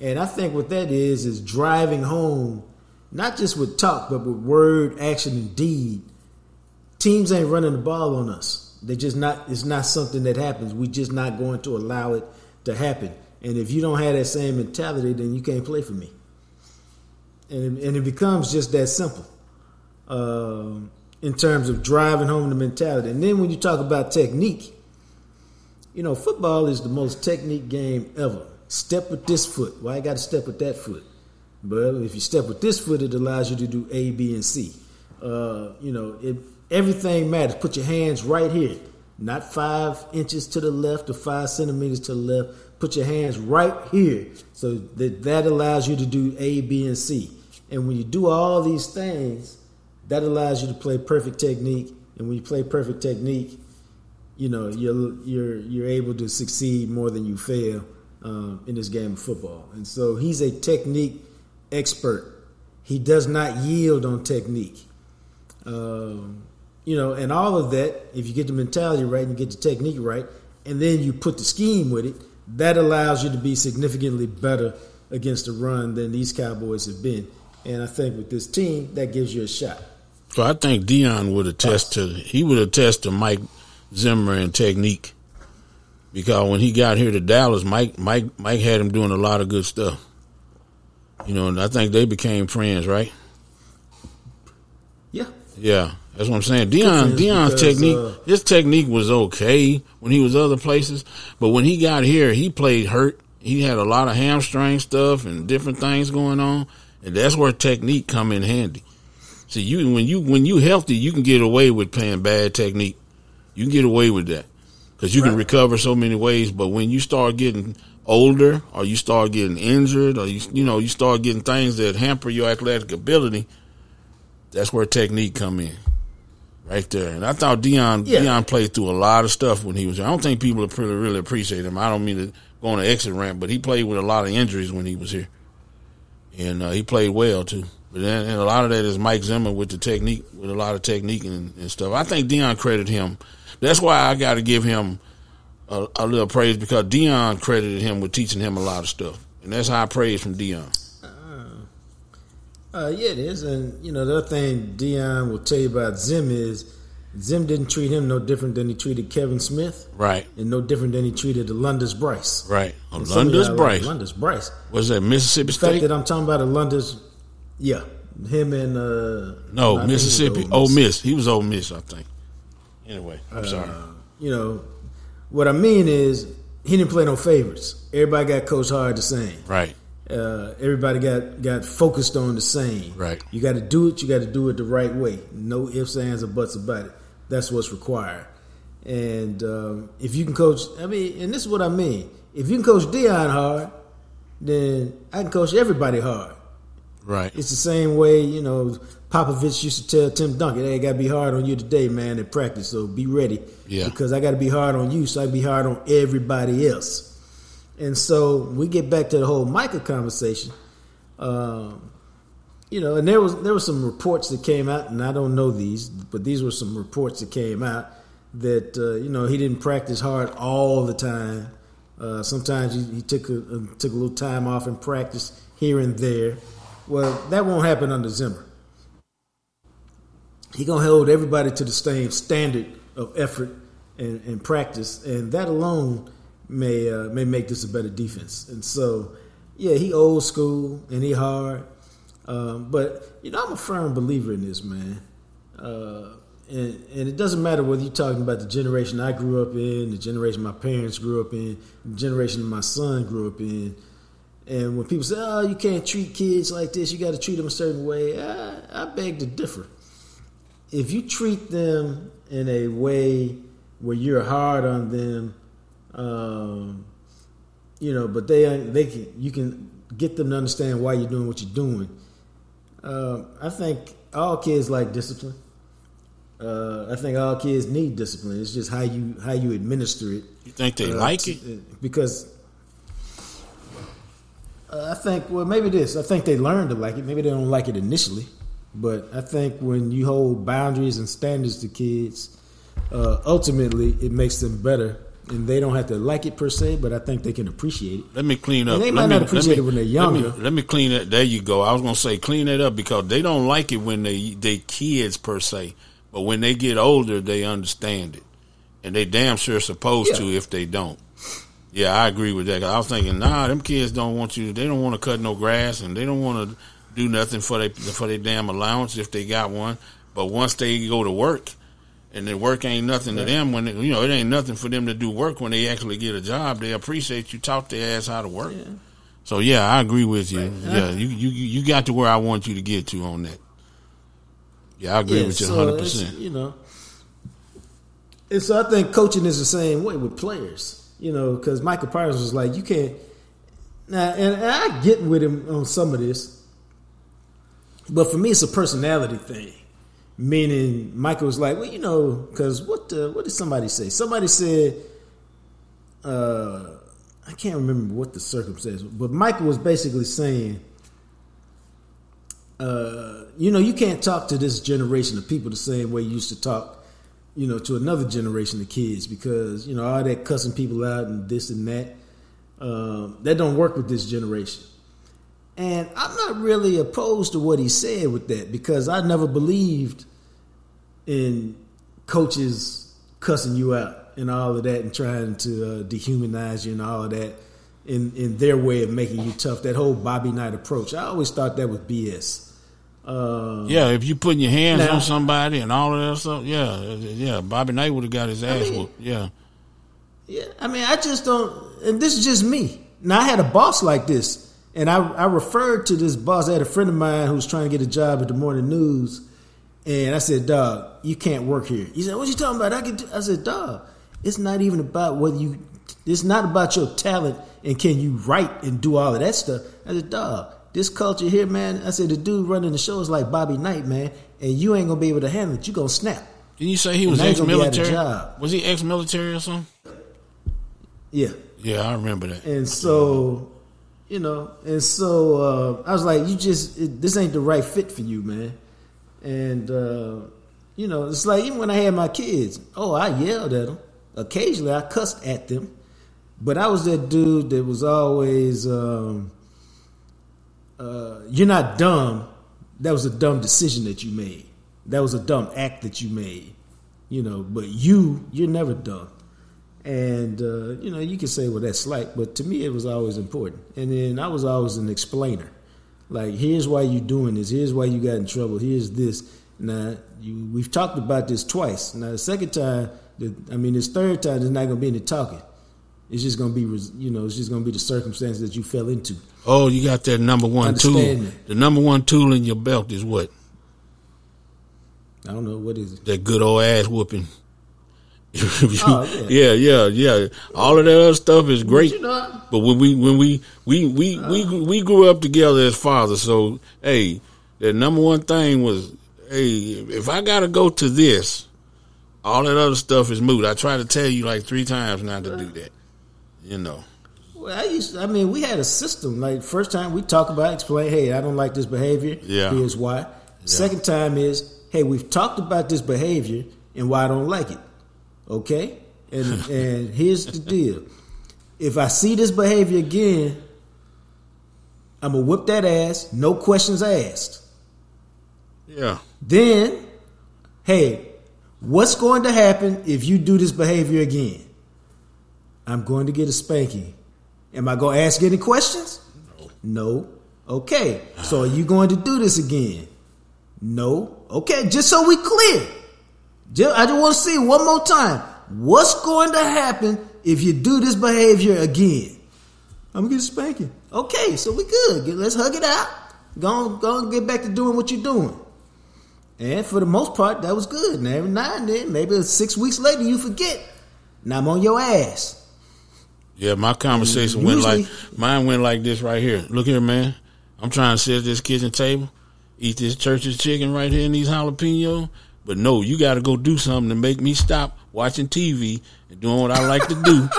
And I think what that is is driving home, not just with talk, but with word, action, and deed. Teams ain't running the ball on us. They just not. It's not something that happens. We're just not going to allow it to happen. And if you don't have that same mentality, then you can't play for me. And and it becomes just that simple uh, in terms of driving home the mentality. And then when you talk about technique, you know, football is the most technique game ever. Step with this foot. Why you got to step with that foot? Well, if you step with this foot, it allows you to do A, B, and C. Uh, you know, it, everything matters. Put your hands right here, not five inches to the left or five centimeters to the left. Put your hands right here, so that that allows you to do A, B, and C. And when you do all these things, that allows you to play perfect technique. And when you play perfect technique, you know you're you're you're able to succeed more than you fail um, in this game of football. And so he's a technique expert. He does not yield on technique. Um, you know, and all of that, if you get the mentality right and you get the technique right, and then you put the scheme with it, that allows you to be significantly better against the run than these Cowboys have been. And I think with this team, that gives you a shot. So I think Deion would attest to he would attest to Mike Zimmer and technique because when he got here to Dallas, Mike Mike Mike had him doing a lot of good stuff. You know, and I think they became friends, right? Yeah. Yeah, that's what I'm saying. Deion Deion's because, technique, uh, his technique was okay when he was other places, but when he got here, he played hurt. He had a lot of hamstring stuff and different things going on, and that's where technique come in handy. See, you when you when you healthy, you can get away with playing bad technique. You can get away with that because you right. can recover so many ways. But when you start getting older, or you start getting injured, or you you know you start getting things that hamper your athletic ability, that's where technique come in, right there. And I thought Deion yeah. Deion played through a lot of stuff when he was. Here. I don't think people really really appreciate him. I don't mean to go on an exit rant, but he played with a lot of injuries when he was here, and uh, he played well too. But then, and a lot of that is Mike Zimmer with the technique, with a lot of technique and, and stuff. I think Deion credited him. That's why I got to give him a, a little praise because Deion credited him with teaching him a lot of stuff, and that's high praise from Deion. Uh, uh, yeah, it is, and you know the other thing Deion will tell you about Zim is Zim didn't treat him no different than he treated Kevin Smith, right? And no different than he treated the Londis Brice, right? Londis Brice, like Londis Brice. Was that Mississippi the State? fact that I'm talking about a Londis, yeah, him and uh, no Mississippi, Ole Miss. Miss. He was Ole Miss, I think. Anyway, I'm uh, sorry. You know, what I mean is he didn't play no favorites. Everybody got Coach Hard the same. Right. Uh, everybody got got focused on the same. Right. You got to do it. You got to do it the right way. No ifs, ands, or buts about it. That's what's required. And um, if you can coach, I mean, and this is what I mean. If you can coach Deion hard, then I can coach everybody hard. Right. It's the same way, you know, Popovich used to tell Tim Duncan, hey, I got to be hard on you today, man, in practice. So be ready. Yeah. Because I got to be hard on you, so I be hard on everybody else. And so we get back to the whole Micah conversation. Um, you know, and there was there were some reports that came out, and I don't know these, but these were some reports that came out that uh, you know he didn't practice hard all the time. Uh, sometimes he, he took a, uh, took a little time off and practice here and there. Well, that won't happen under Zimmer. He gonna hold everybody to the same standard of effort and, and practice, and that alone may uh, may make this a better defense. And so, yeah, he old school and he hard, um, but you know I'm a firm believer in this man. Uh, and, and it doesn't matter whether you're talking about the generation I grew up in, the generation my parents grew up in, the generation my son grew up in. And when people say, "Oh, you can't treat kids like this. You got to treat them a certain way," I, I beg to differ. If you treat them in a way where you're hard on them, um, you know, but they they can you can get them to understand why you're doing what you're doing. Uh, I think all kids like discipline. Uh, I think all kids need discipline. It's just how you how you administer it. You think they uh, like it? Because uh, I think, well, maybe this. I think they learn to like it. Maybe they don't like it initially, but I think when you hold boundaries and standards to kids, uh, ultimately it makes them better. And they don't have to like it per se, but I think they can appreciate it. Let me clean up. And they let might me, not appreciate me, it when they're younger. Let me, let me clean it. There you go. I was gonna say clean it up because they don't like it when they they kids per se, but when they get older, they understand it, and they damn sure supposed yeah. to if they don't. Yeah, I agree with that. I was thinking, nah, them kids don't want you. They don't want to cut no grass, and they don't want to do nothing for their for their damn allowance if they got one. But once they go to work, and the work ain't nothing right. to them when they, you know it ain't nothing for them to do work when they actually get a job. They appreciate you taught their ass how to work. Yeah. So yeah, I agree with you. Right. Yeah, you you you got to where I want you to get to on that. Yeah, I agree yeah, with you hundred so percent. You know, and so I think coaching is the same way with players you know, because Micah Parsons was like, you can't. Now, and, and I get with him on some of this, but for me, it's a personality thing. Meaning, Micah was like, well, you know, because what uh, what did somebody say? Somebody said, uh, I can't remember what the circumstance, but Michael was basically saying, uh, you know, you can't talk to this generation of people the same way you used to talk you know, to another generation of kids because you know all that cussing people out and this and that um, that don't work with this generation. And I'm not really opposed to what he said with that because I never believed in coaches cussing you out and all of that and trying to uh, dehumanize you and all of that in in their way of making you tough. That whole Bobby Knight approach, I always thought that was BS. Uh, yeah, if you putting your hands now, on somebody and all of that stuff, yeah, yeah, Bobby Knight would have got his ass I mean, whooped. Yeah, yeah. I mean, I just don't. And this is just me. Now I had a boss like this, and I I referred to this boss. I had a friend of mine who was trying to get a job at the morning news, and I said, "Dog, you can't work here." He said, "What you talking about?" I can. Do? I said, "Dog, it's not even about whether you. It's not about your talent and can you write and do all of that stuff." I said, "Dog." This culture here, man, I said the dude running the show is like Bobby Knight, man, and you ain't gonna be able to handle it. You gonna snap. Did you say he was ex-military? Was he ex-military or something? Yeah. Yeah, I remember that. And so, you know, and so uh, I was like, you just it, this ain't the right fit for you, man. And uh, you know, it's like even when I had my kids, oh, I yelled at them. occasionally I cussed at them, but I was that dude that was always, um, uh, "You're not dumb. That was a dumb decision that you made. That was a dumb act that you made." You know, but you, you're never dumb. And uh, you know, you can say, "Well, that's slight," but to me, it was always important. And then I was always an explainer. Like, here's why you're doing this. Here's why you got in trouble. Here's this. Now, you, we've talked about this twice. Now, the second time, the, I mean, this third time, there's not going to be any talking. It's just going to be, you know, it's just going to be the circumstances that you fell into. Oh, you got that number one tool. The number one tool in your belt is what? I don't know what is it. That good old ass whooping. oh, yeah. yeah, yeah, yeah. All of that other stuff is great. You know, but when we when we we we, uh, we we grew up together as fathers, so hey, the number one thing was, hey, if I gotta go to this, all that other stuff is moot. I try to tell you like three times not to do that. You know. Well, I used. To, I mean, we had a system. Like first time we talk about, explain, hey, I don't like this behavior. Yeah. Here's why. Yeah. Second time is, hey, we've talked about this behavior and why I don't like it. Okay? And and here's the deal. If I see this behavior again, I'm gonna whip that ass, no questions asked. Yeah. Then, hey, what's going to happen if you do this behavior again? I'm going to get a spanking. Am I going to ask any questions? No. No. Okay. So are you going to do this again? No. Okay. Just so we clear. I just want to see one more time. What's going to happen if you do this behavior again? I'm gonna get a spanking. Okay, so we good. Let's hug it out. Go on, go and get back to doing what you're doing. And for the most part, that was good. And every now and then, maybe six weeks later, you forget. Now I'm on your ass. Yeah, my conversation mm-hmm. went like mine went like this right here. Look here, man. I'm trying to sit at this kitchen table, eat this church's chicken right here in these jalapeno. but no, you got to go do something to make me stop watching TV and doing what I like to do.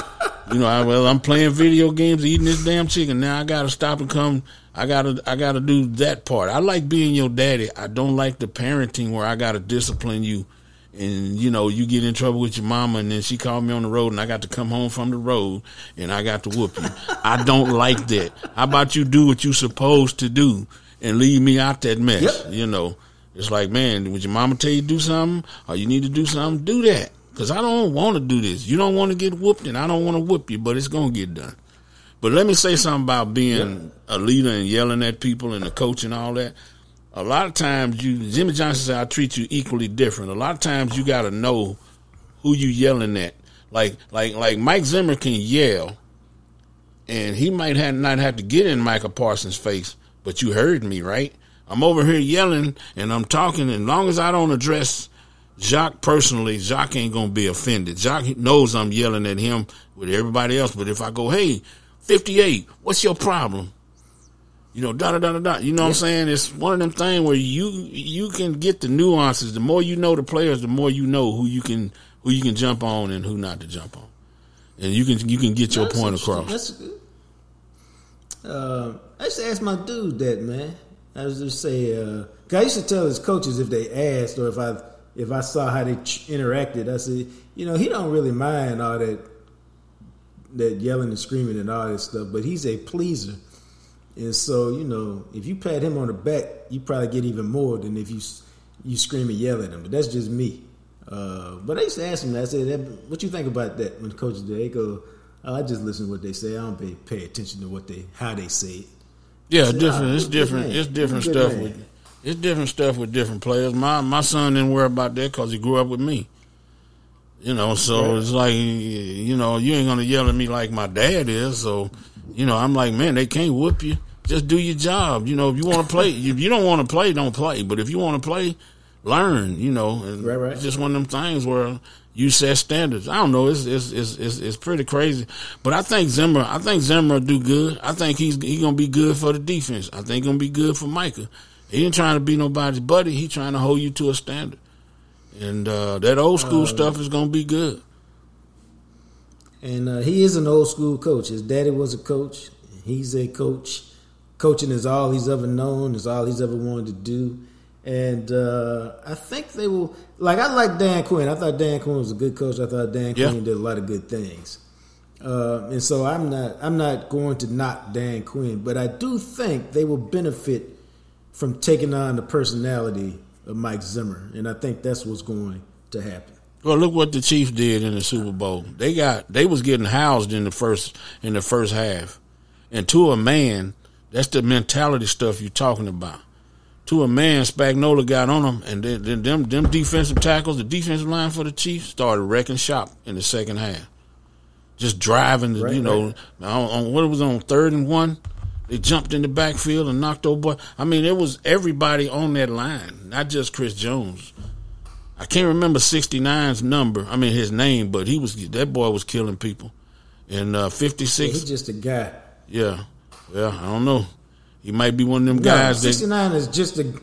You know, I, well, I'm playing video games, eating this damn chicken. Now I got to stop and come. I gotta, I gotta do that part. I like being your daddy. I don't like the parenting where I gotta discipline you, and you know, you get in trouble with your mama, and then she called me on the road, and I got to come home from the road, and I got to whoop you. I don't like that. How about you do what you're supposed to do and leave me out that mess? Yep. You know. It's like, man, would your mama tell you to do something or you need to do something? Do that. Cause I don't want to do this. You don't want to get whooped and I don't want to whoop you, but it's going to get done. But let me say something about being a leader and yelling at people and the coach and all that. A lot of times you, Jimmy Johnson said, I treat you equally different. A lot of times you got to know who you yelling at. Like, like, like Mike Zimmer can yell and he might have not have to get in Micah Parsons' face, but you heard me, right? I'm over here yelling and I'm talking. As long as I don't address Jacques personally, Jacques ain't gonna be offended. Jacques knows I'm yelling at him with everybody else. But if I go, hey, 58, what's your problem? You know, da da da da da. You know yeah. what I'm saying? It's one of them things where you you can get the nuances. The more you know the players, the more you know who you can who you can jump on and who not to jump on, and you can you can get your point across. That's good. Uh, I used to ask my dude that man. I was just say, uh, I used to tell his coaches if they asked or if I if I saw how they interacted, I said, you know, he don't really mind all that that yelling and screaming and all that stuff, but he's a pleaser. And so, you know, if you pat him on the back, you probably get even more than if you you scream and yell at him. But that's just me. Uh, but I used to ask him. I said, "What you think about that?" When the coaches do, they go, oh, "I just listen to what they say. I don't pay, pay attention to what they how they say it." Yeah, said, different. it's different. It's different stuff with it's different stuff with different players. My my son didn't worry about that because he grew up with me. You know, so it's like you know you ain't gonna yell at me like my dad is. So you know, I'm like, man, they can't whoop you. Just do your job. You know, if you want to play, if you don't want to play, don't play. But if you want to play, learn. You know, and right, right. it's just one of them things where you set standards. I don't know. It's it's it's it's, it's pretty crazy, but I think Zimmer. I think Zimmer do good. I think he's he gonna be good for the defense. I think gonna be good for Micah. He ain't trying to be nobody's buddy. He trying to hold you to a standard, and uh, that old school uh, stuff is gonna be good. And uh, he is an old school coach. His daddy was a coach. He's a coach. Coaching is all he's ever known. Is all he's ever wanted to do. and uh, I think they will. Like I like Dan Quinn. I thought Dan Quinn was a good coach. I thought Dan yeah. Quinn did a lot of good things. Uh, and so I'm not I'm not going to knock Dan Quinn, but I do think they will benefit from taking on the personality of Mike Zimmer, and I think that's what's going to happen. Well, look what the Chiefs did in the Super Bowl. They got they was getting housed in the first in the first half, and to a man, that's the mentality stuff you're talking about. To a man, Spagnuolo got on them, and then, then them them defensive tackles, the defensive line for the Chiefs started wrecking shop in the second half just driving, the, right, you know, right. on, on, what it was on third and one. They jumped in the backfield and knocked over. I mean, it was everybody on that line, not just Chris Jones. I can't remember 69's number. I mean his name, but he was that boy was killing people. And uh, 56. Yeah, he's just a guy. Yeah, yeah. I don't know. He might be one of them no, guys. 69 that, is just a.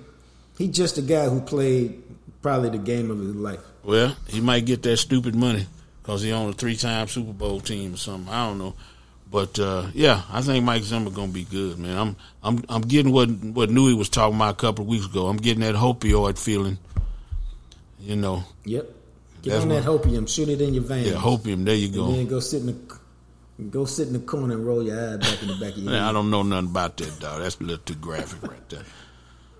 He's just a guy who played probably the game of his life. Well, he might get that stupid money because he on a three-time Super Bowl team or something. I don't know, but uh, yeah, I think Mike Zimmer gonna be good, man. I'm I'm I'm getting what what Newey was talking about a couple of weeks ago. I'm getting that opioid feeling. You know. Yep. Get on that hopium, shoot it in your veins. Yeah, hopium. There you go. And then go sit in the go sit in the corner and roll your eye back in the back of your head. I don't know nothing about that, dog. That's a little too graphic right there.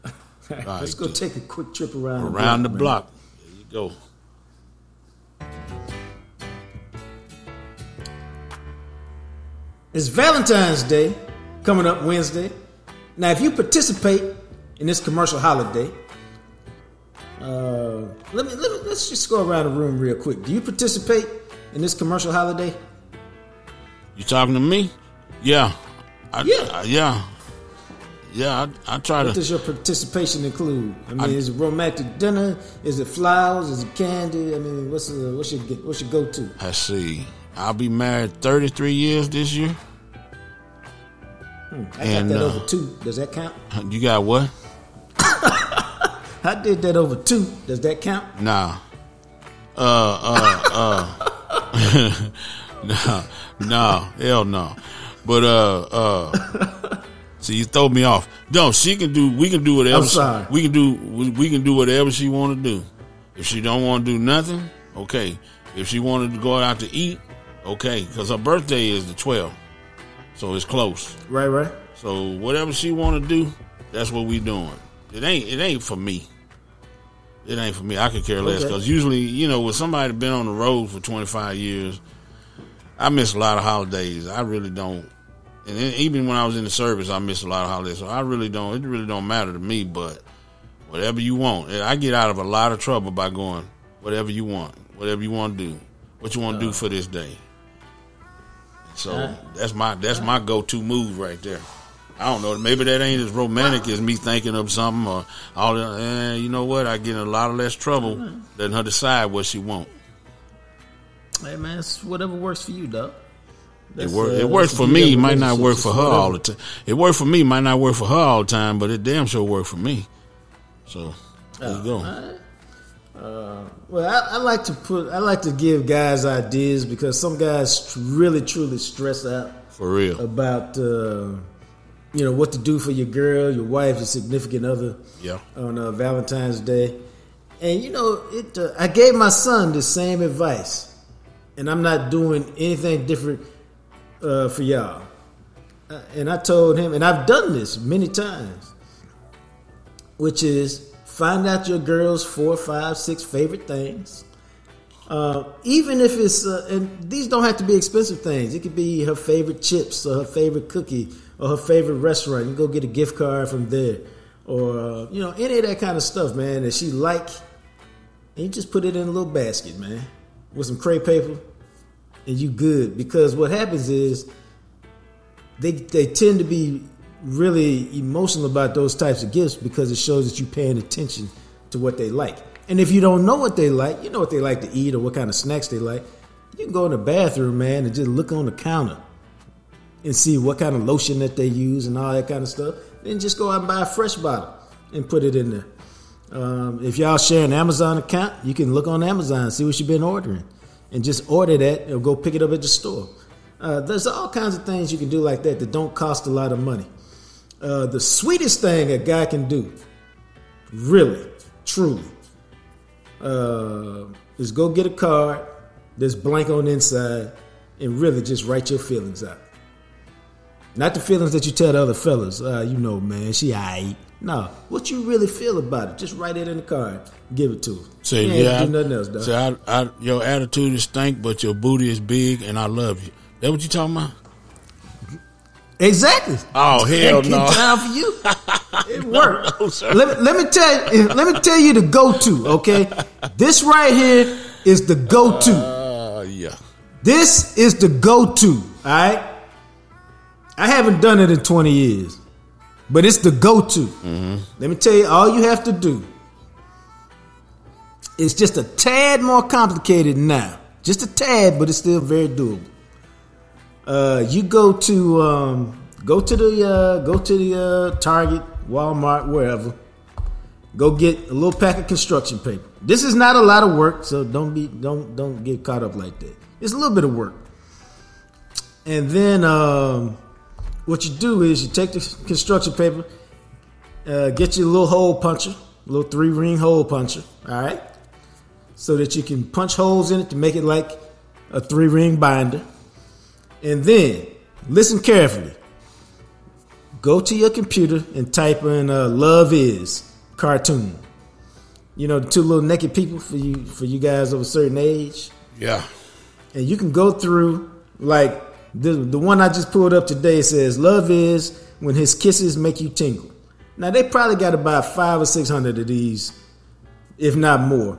right, let's go take a quick trip around around the block. The block. There you go. It's Valentine's Day coming up Wednesday. Now, if you participate in this commercial holiday, uh, let me, let me let's just go around the room real quick. Do you participate in this commercial holiday? You talking to me? Yeah. I, yeah. I, yeah. Yeah, I, I try what to. What does your participation include? I mean, I, is it romantic dinner? Is it flowers? Is it candy? I mean, what's the, what's your what's your go to? I see. I'll be married 33 years this year. Hmm, I and, got that uh, over two. Does that count? You got what? I did that over two. Does that count? Nah. Uh, uh, uh. no, no, hell no. But uh, uh. See, you throw me off. No, she can do. We can do whatever. I'm sorry. She, we can do. We, we can do whatever she want to do. If she don't want to do nothing, okay. If she wanted to go out to eat, Okay, because her birthday is the 12th, so it's close. Right, right. So whatever she want to do, that's what we doing. It ain't it ain't for me. It ain't for me. I could care less because okay. usually, you know, with somebody been on the road for 25 years, I miss a lot of holidays. I really don't. And even when I was in the service, I miss a lot of holidays. So I really don't. It really don't matter to me. But whatever you want, I get out of a lot of trouble by going whatever you want, whatever you want to do, what you want to uh, do for this day. So uh, that's my that's uh, my go to move right there. I don't know. Maybe that ain't as romantic as me thinking of something or all that. Eh, you know what? I get in a lot of less trouble letting her decide what she want. Hey man, it's whatever works for you, dog. That's, it, work, uh, it works for me. It might not work for her all the time. It worked for me. Might not work for her all the time, but it damn sure worked for me. So there you go. Uh, well, I, I, like to put, I like to give guys ideas because some guys really, truly stress out for real about, uh, you know, what to do for your girl, your wife, your significant other. Yeah. On uh, Valentine's Day, and you know, it. Uh, I gave my son the same advice, and I'm not doing anything different uh, for y'all. Uh, and I told him, and I've done this many times, which is Find out your girl's four, five, six favorite things. Uh, even if it's, uh, and these don't have to be expensive things. It could be her favorite chips or her favorite cookie or her favorite restaurant. You go get a gift card from there, or uh, you know any of that kind of stuff, man. That she like, and you just put it in a little basket, man, with some crepe paper, and you good. Because what happens is they they tend to be really emotional about those types of gifts because it shows that you're paying attention to what they like. And if you don't know what they like, you know what they like to eat or what kind of snacks they like, you can go in the bathroom, man, and just look on the counter and see what kind of lotion that they use and all that kind of stuff. Then just go out and buy a fresh bottle and put it in there. Um, if y'all share an Amazon account, you can look on Amazon see what you've been ordering and just order that or go pick it up at the store. Uh, there's all kinds of things you can do like that that don't cost a lot of money. Uh, the sweetest thing a guy can do really, truly, uh, is go get a card that's blank on the inside and really just write your feelings out. Not the feelings that you tell the other fellas, uh, you know, man, she I No, what you really feel about it, just write it in the card, give it to her. Say, yeah, do nothing else, dog. Say, I, I, your attitude is stink, but your booty is big, and I love you. That what you talking about? Exactly. Oh hell no! Time for you. It worked. No, let, me, let me tell you. Let me tell you the go-to. Okay, this right here is the go-to. Uh, yeah. This is the go-to. All right. I haven't done it in twenty years, but it's the go-to. Mm-hmm. Let me tell you, all you have to do is just a tad more complicated now. Just a tad, but it's still very doable. Uh, you go to um, go to the uh, go to the uh, Target, Walmart, wherever. Go get a little pack of construction paper. This is not a lot of work, so don't be don't don't get caught up like that. It's a little bit of work. And then um, what you do is you take the construction paper, uh, get you a little hole puncher, a little three ring hole puncher, all right, so that you can punch holes in it to make it like a three ring binder. And then, listen carefully. Go to your computer and type in uh, "Love Is" cartoon. You know, the two little naked people for you for you guys of a certain age. Yeah. And you can go through like the the one I just pulled up today says "Love is when his kisses make you tingle." Now they probably got about five or six hundred of these, if not more.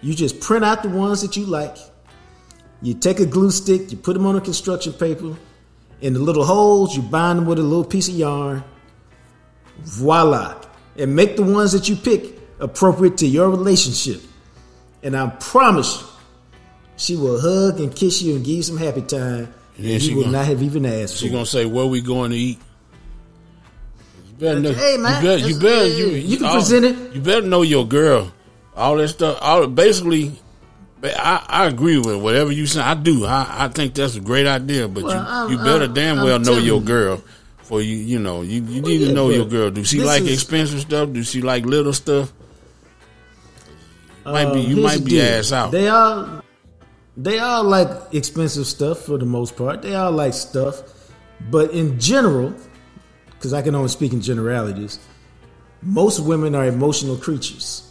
You just print out the ones that you like you take a glue stick, you put them on a construction paper. In the little holes, you bind them with a little piece of yarn. Voila. And make the ones that you pick appropriate to your relationship. And I promise you, she will hug and kiss you and give you some happy time. And you will gonna, not have even asked She's going to say, Where we going to eat? You better know, hey, man. You better, you, better, you, you can all, present it. You better know your girl. All that stuff. All Basically, I, I agree with whatever you say. I do. I, I think that's a great idea, but well, you, I'm, you better I'm, damn well I'm know your girl. For you, you know, you, you well, need yeah, to know your girl. Do she like is, expensive stuff? Do she like little stuff? Might be you uh, might be deal. ass out. They all they all like expensive stuff for the most part. They all like stuff, but in general, because I can only speak in generalities, most women are emotional creatures.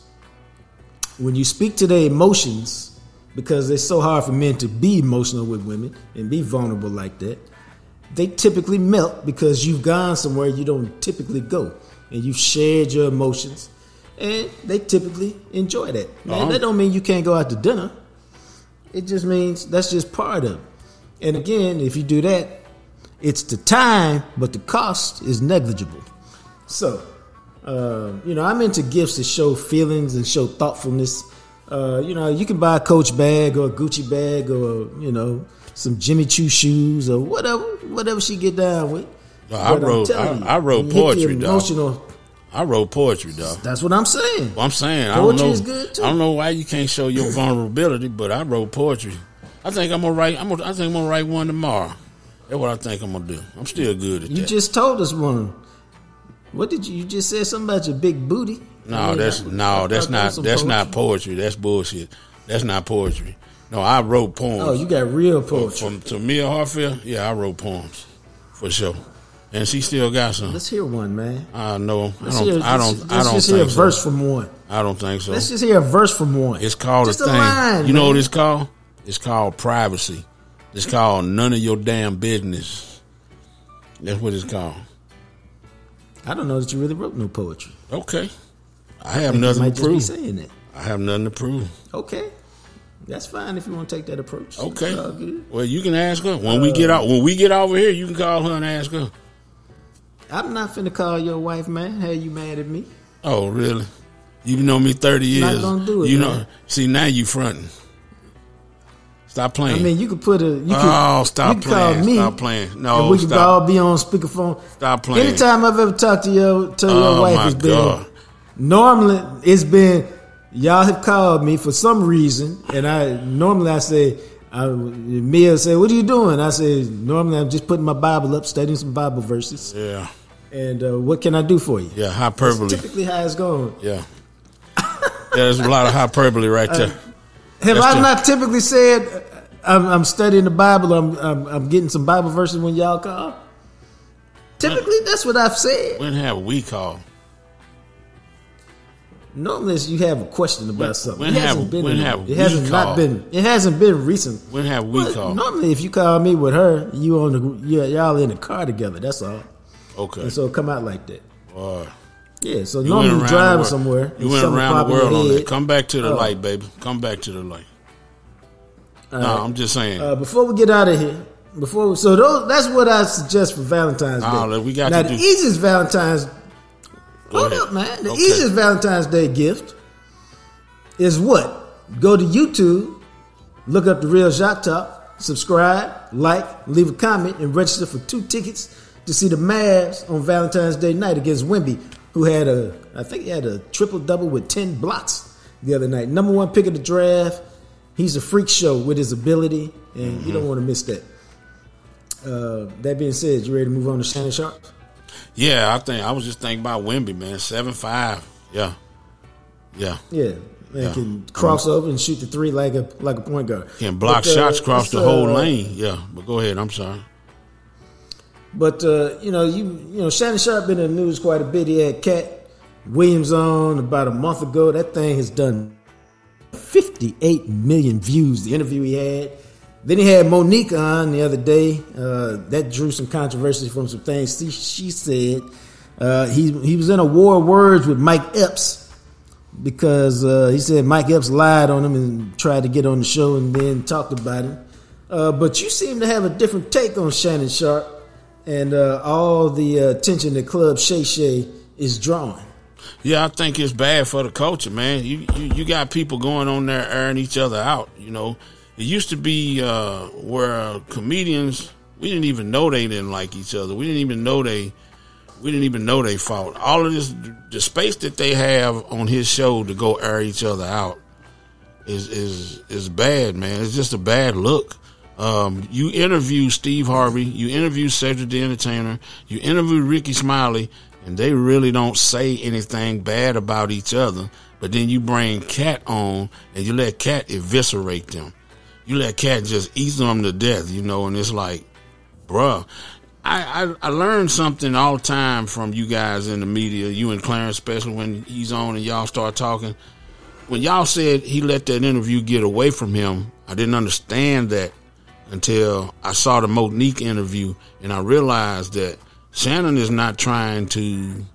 When you speak to their emotions, because it's so hard for men to be emotional with women and be vulnerable like that. They typically melt because you've gone somewhere you don't typically go and you've shared your emotions and they typically enjoy that. Now, uh-huh. that don't mean you can't go out to dinner. It just means that's just part of it. And again, if you do that, it's the time, but the cost is negligible. So, uh, you know, I'm into gifts that show feelings and show thoughtfulness uh, you know, you can buy a Coach bag or a Gucci bag or you know some Jimmy Choo shoes or whatever, whatever she get down with. No, I wrote, I, you, I, wrote poetry, dog. I wrote poetry, though. That's what I'm saying. Well, I'm saying poetry I don't know. Is good too. I don't know why you can't show your vulnerability, but I wrote poetry. I think I'm gonna write. I'm gonna, I think I'm gonna write one tomorrow. That's what I think I'm gonna do. I'm still good at you that. You just told us one. What did you? You just said something about your big booty. No, that's no, that's not that's poetry. not poetry. That's bullshit. That's not poetry. No, I wrote poems. Oh, you got real poetry. From, from Tamia Hartfield, yeah, I wrote poems for sure. And she still got some. Let's hear one, man. I know. I don't. Hear, I don't. Let's, I don't. Let's just hear a so. verse from one. I don't think so. Let's just hear a verse from one. It's called just a thing. Line, you man. know what it's called? It's called privacy. It's called none of your damn business. That's what it's called. I don't know that you really wrote no poetry. Okay. I have I nothing to prove. saying that. I have nothing to prove. Okay. That's fine if you want to take that approach. Okay. Well, you can ask her when uh, we get out. When we get over here, you can call her and ask her. I'm not finna call your wife, man. How you mad at me? Oh, really? You know me thirty years. Not gonna do it. You man. know. See now you fronting. Stop playing. I mean, you could put a. You could, oh, stop playing. Me, stop playing. No, we could all be on speakerphone. Stop playing. Anytime I've ever talked to your to oh, your wife, has been normally it's been y'all have called me for some reason, and I normally I say. I, Mia say, "What are you doing?" I said, "Normally I'm just putting my Bible up, studying some Bible verses." Yeah. And uh, what can I do for you? Yeah, hyperbole. That's typically how it's going. Yeah. There's a lot of hyperbole right there. Uh, have That's I the, not typically said I'm, I'm, studying the Bible? I'm, I'm, I'm getting some Bible verses when y'all call. Typically, that's what I've said. When have we called? Normally, you have a question about when, something. When it hasn't have, been. When have it hasn't not been. It hasn't been recent. When have we but called? Normally, if you call me with her, you on the yeah, y'all in the car together. That's all. Okay. And so come out like that. Right. Yeah, so you normally you driving somewhere. You went around the world on that. Come back to the oh. light, baby. Come back to the light. no. I'm just saying. Uh, before we get out of here, before so those, that's what I suggest for Valentine's Day. Oh, we got now the do. easiest Valentine's. Hold ahead. up, man. The okay. easiest Valentine's Day gift is what? Go to YouTube, look up the real JacquesTalk, subscribe, like, leave a comment, and register for two tickets to see the Mavs on Valentine's Day night against Wemby, who had a, I think he had a triple double with 10 blocks the other night. Number one pick of the draft. He's a freak show with his ability, and mm-hmm. you don't want to miss that. Uh, that being said, you ready to move on to Shannon Sharpe? Yeah, I think I was just thinking about Wemby, man. Seven five. Yeah. Yeah. Yeah. And yeah. can cross mm-hmm. over and shoot the three like a like a point guard. Can block but, uh, shots across the whole uh, lane. Yeah. But go ahead. I'm sorry. But uh, you know, you you know, Shannon Sharpe been in the news quite a bit. He had Katt Williams on about a month ago. That thing has done 58 million views. The interview he had. Then he had Mo'Nique on the other day. Uh, that drew some controversy from some things she, she said. Uh, he he was in a war of words with Mike Epps because uh, he said Mike Epps lied on him and tried to get on the show and then talked about him. Uh, but you seem to have a different take on Shannon Sharpe and uh, all the attention that Club Shay Shay is drawing. Yeah, I think it's bad for the culture, man. You, you, you got people going on there airing each other out. You know, it used to be uh, where comedians we didn't even know they didn't like each other. We didn't even know they we didn't even know they fought. All of this, the space that they have on his show to go air each other out is is is bad, man. It's just a bad look. Um, you interview Steve Harvey, you interview Cedric the Entertainer, you interview Rickey Smiley, and they really don't say anything bad about each other. But then you bring Katt on and you let Katt eviscerate them. You let Katt just eat them to death, you know, and it's like, bruh. I, I, I learned something all the time from you guys in the media, you and Clarence, especially when he's on and y'all start talking. When y'all said he let that interview get away from him, I didn't understand that until I saw the Mo'Nique interview and I realized that Shannon is not trying to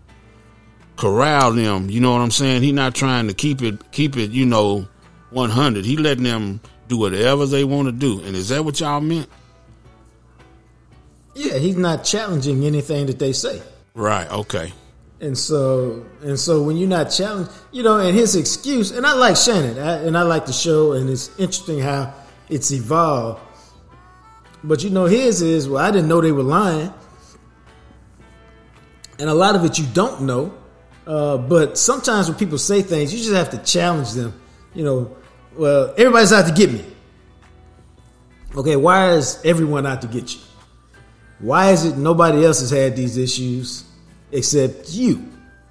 corral them. You know what I'm saying? He's not trying to keep it keep it, you know, 100. He letting them do whatever they want to do. And is that what y'all meant? Yeah, he's not challenging anything that they say. Right. Okay. And so, and so, when you're not challenged, you know, and his excuse, and I like Shannon, I, and I like the show, and it's interesting how it's evolved but you know, his is, well, I didn't know they were lying. And a lot of it you don't know. Uh, but sometimes when people say things, you just have to challenge them. You know, well, everybody's out to get me. Okay, why is everyone out to get you? Why is it nobody else has had these issues except you?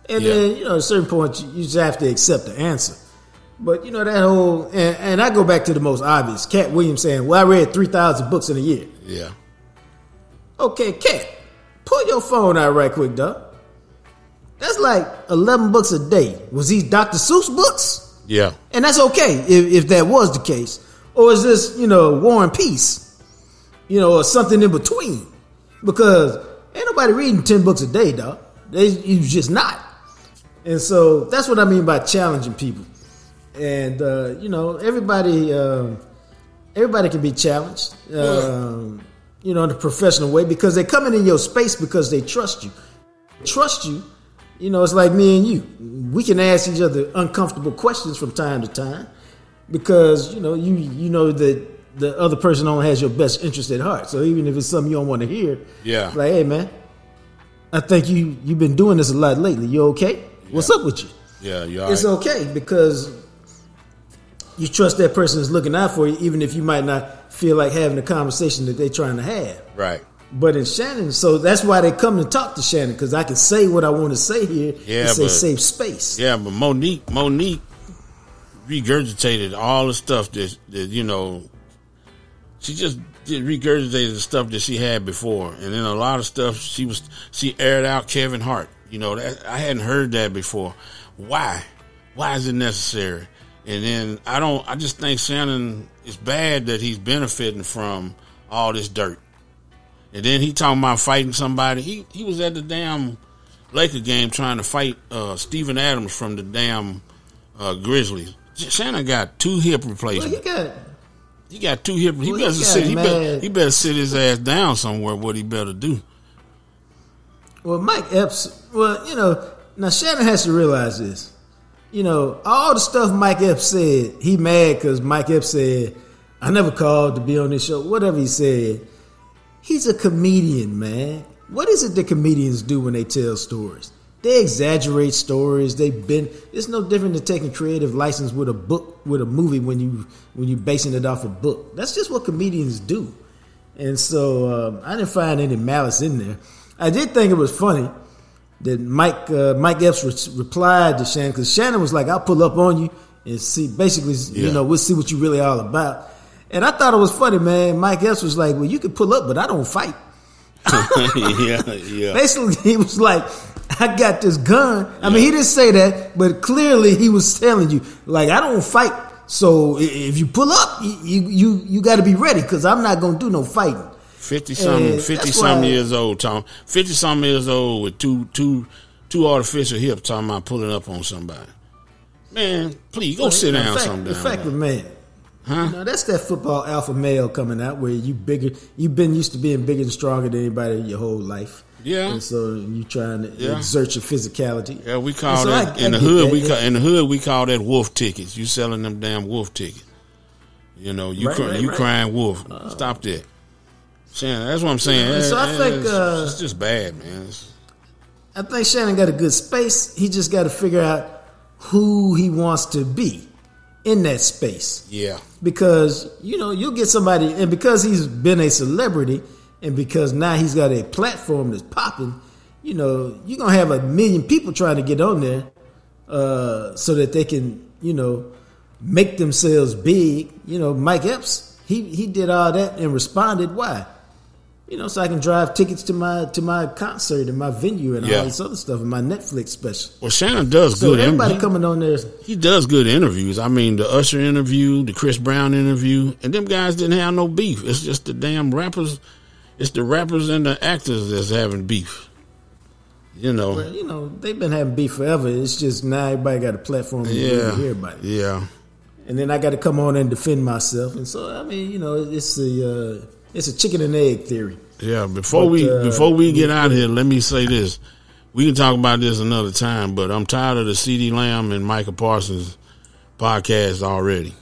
And yeah. then, you know, at a certain point, you just have to accept the answer. But you know that whole, and, and I go back to the most obvious. Katt Williams saying, "Well, I read three thousand books in a year." Yeah. Okay, Katt, pull your phone out right quick, dog. That's like eleven books a day. Was these Dr. Seuss books? Yeah. And that's okay if, if that was the case, or is this you know War and Peace, you know, or something in between? Because ain't nobody reading ten books a day, dog. They you just not. And so that's what I mean by challenging people and uh, you know everybody um, everybody can be challenged um, you know in a professional way because they're coming in your space because they trust you trust you you know it's like me and you we can ask each other uncomfortable questions from time to time because you know you you know that the other person only has your best interest at heart so even if it's something you don't want to hear yeah like hey man i think you you've been doing this a lot lately you okay yeah. what's up with you yeah, it's right. okay because you trust that person is looking out for you, even if you might not feel like having the conversation that they're trying to have. Right. But in Shannon, so that's why they come to talk to Shannon because I can say what I want to say here. Yeah, it's a safe space. Yeah, but Mo'Nique, Mo'Nique, regurgitated all the stuff that, that you know. She just did regurgitated the stuff that she had before, and then a lot of stuff she was she aired out Kevin Hart. You know that I hadn't heard that before. Why? Why is it necessary? And then I don't. I just think Shannon. It's bad that he's benefiting from all this dirt. And then he talking about fighting somebody. He he was at the damn Laker game trying to fight uh, Steven Adams from the damn uh, Grizzlies. Shannon got two hip replacements. Well, he got he got two hip. Well, he better he sit. He better, he better sit his ass down somewhere. What he better do? Well, Mike Epps. Well, you know, now Shannon has to realize this. You know, all the stuff Mike Epps said, he mad because Mike Epps said, "I never called to be on this show." Whatever he said, he's a comedian, man. What is it that comedians do when they tell stories? They exaggerate stories. They've been. It's no different than taking creative license with a book, with a movie when you when you basing it off a book. That's just what comedians do. And so um, I didn't find any malice in there. I did think it was funny that Mike uh, Mike Epps re- replied to Shannon because Shannon was like, "I'll pull up on you and see." Basically, yeah. you know, we'll see what you really all about. And I thought it was funny, man. Mike Epps was like, "Well, you can pull up, but I don't fight." yeah, yeah. Basically, he was like, I got this gun. I mean, he didn't say that, but clearly he was telling you, like, I don't fight. So if you pull up, you you you got to be ready because I'm not gonna do no fighting. Fifty something, fifty something years old, Tom. Fifty something years old with two two two artificial hips, talking about pulling up on somebody. Man, please go well, sit down. Fact, fact man, Huh? You know, that's that football alpha male coming out where you bigger. You've been used to being bigger and stronger than anybody your whole life. Yeah. And so you trying to yeah. exert your physicality. Yeah, we call so that I, in I the hood. That, we yeah. call, in the hood we call that wolf tickets. You selling them damn wolf tickets. You know, you right, cry, right, you right. crying wolf. Uh, Stop that. Shannon, that's what I'm saying. so I think it's, uh, it's just bad, man. It's, I think Shannon got a good space. He just got to figure out who he wants to be in that space. Yeah. Because, you know, you'll get somebody, and because he's been a celebrity, and because now he's got a platform that's popping, you know, you're going to have a million people trying to get on there uh, so that they can, you know, make themselves big. You know, Mike Epps, he, he did all that and responded. Why? You know, so I can drive tickets to my to my concert and my venue and yeah. all this other stuff and my Netflix special. Well, Shannon does so good. Everybody coming on there, he does good interviews. I mean, the Usher interview, the Chris Brown interview, and them guys didn't have no beef. It's just the damn rappers. It's the rappers and the actors that's having beef. You know, well, you know, they've been having beef forever. It's just now everybody got a platform to yeah. hear about it. Yeah. And then I got to come on and defend myself, and so I mean, you know, it's the. Uh, it's a chicken and egg theory. Yeah. Before but, we uh, before we get out here, let me say this. We can talk about this another time, but I'm tired of the CeeDee Lamb and Micah Parsons podcast already.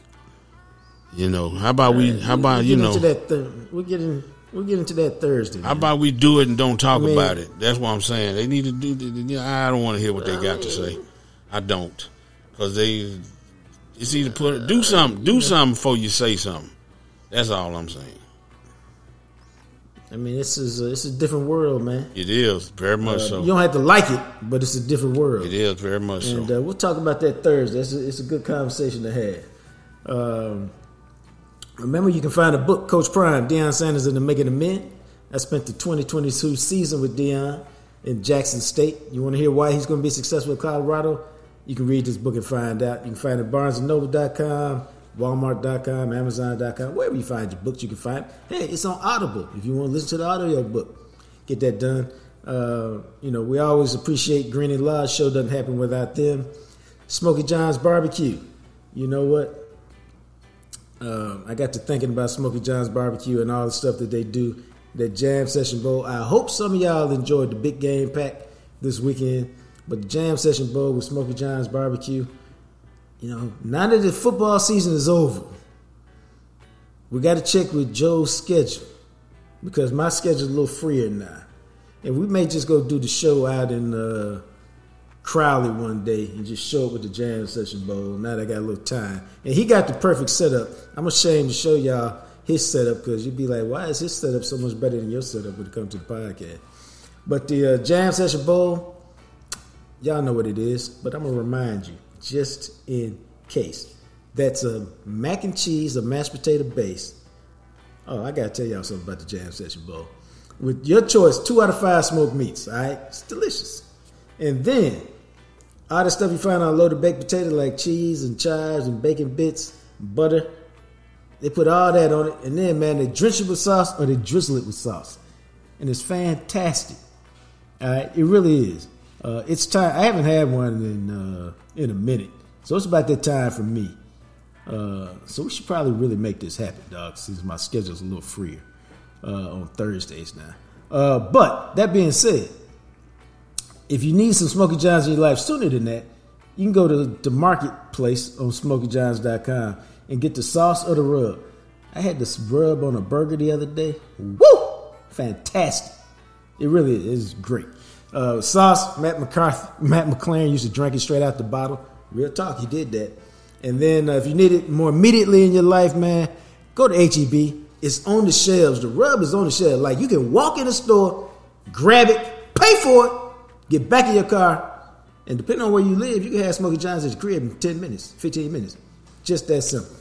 You know, how about we? Right. How about you know? That th- we're getting we're getting to that Thursday. How about we do it and don't talk I mean, about it? That's what I'm saying. They need to do. I don't want to hear what they got to say. I don't, because they. It's either put it do something, do something before you say something. That's all I'm saying. I mean, this is a, it's a different world, man. It is very much uh, so. You don't have to like it, but it's a different world. It is very much and, so. Uh, we'll talk about that Thursday. It's a, it's a good conversation to have. Um, remember, you can find a book, Coach Prime, Deion Sanders and the Making of Men. I spent the 2022 season with Deion in Jackson State. You want to hear why he's going to be successful in Colorado? You can read this book and find out. You can find it at barnesandnoble.com Walmart.com, Amazon.com, wherever you find your books, you can find. Hey, it's on Audible. If you want to listen to the audio book, get that done. Uh, you know, we always appreciate Greening Law. Show doesn't happen without them. Smoky John's Barbecue. You know what? Um, I got to thinking about Smoky John's Barbecue and all the stuff that they do. That Jam Session Bowl. I hope some of y'all enjoyed the big game pack this weekend. But the Jam Session Bowl with Smoky John's Barbecue you know, now that the football season is over, we got to check with Joe's schedule because my schedule's a little freer now. And we may just go do the show out in uh, Crowley one day and just show up with the Jam Session Bowl. Now that I got a little time. And he got the perfect setup. I'm ashamed to show y'all his setup because you'd be like, why is his setup so much better than your setup when it comes to the podcast? But the uh, Jam Session Bowl, y'all know what it is, but I'm going to remind you just in case. that's a mac and cheese, a mashed potato base. Oh, I gotta tell y'all something about the Jam Session Bowl. With your choice, two out of five smoked meats. All right, it's delicious. And then all the stuff you find on loaded baked potato, like cheese and chives and bacon bits, butter. They put all that on it, and then man, they drench it with sauce or they drizzle it with sauce, and it's fantastic. All right, it really is. Uh, it's time. I haven't had one in uh, in a minute, so it's about that time for me. Uh, so we should probably really make this happen, dog. Since my schedule's a little freer uh, on Thursdays now. Uh, but that being said, if you need some Smoky John's in your life sooner than that, you can go to the marketplace on SmokyJohns.com and get the sauce or the rub. I had this rub on a burger the other day. Woo! Fantastic. It really is great. Uh, sauce, Matt McCarthy, Matt McLaren used to drink it straight out the bottle. Real talk, he did that. And then uh, if you need it more immediately in your life, man, go to HEB. It's on the shelves. The rub is on the shelf. Like you can walk in the store, grab it, pay for it, get back in your car, and depending on where you live, you can have Smoky John's at your crib in 10 minutes, 15 minutes. Just that simple.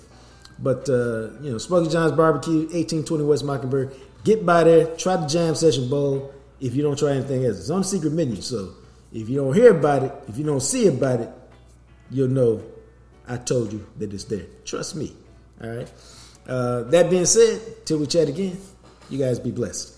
But, uh, you know, Smoky John's Barbecue, 1820 West Mockingbird. Get by there, try the Jam Session Bowl if you don't try anything else. It's on the secret menu, so if you don't hear about it, if you don't see about it, you'll know I told you that it's there. Trust me. All right. Uh, that being said, till we chat again, you guys be blessed.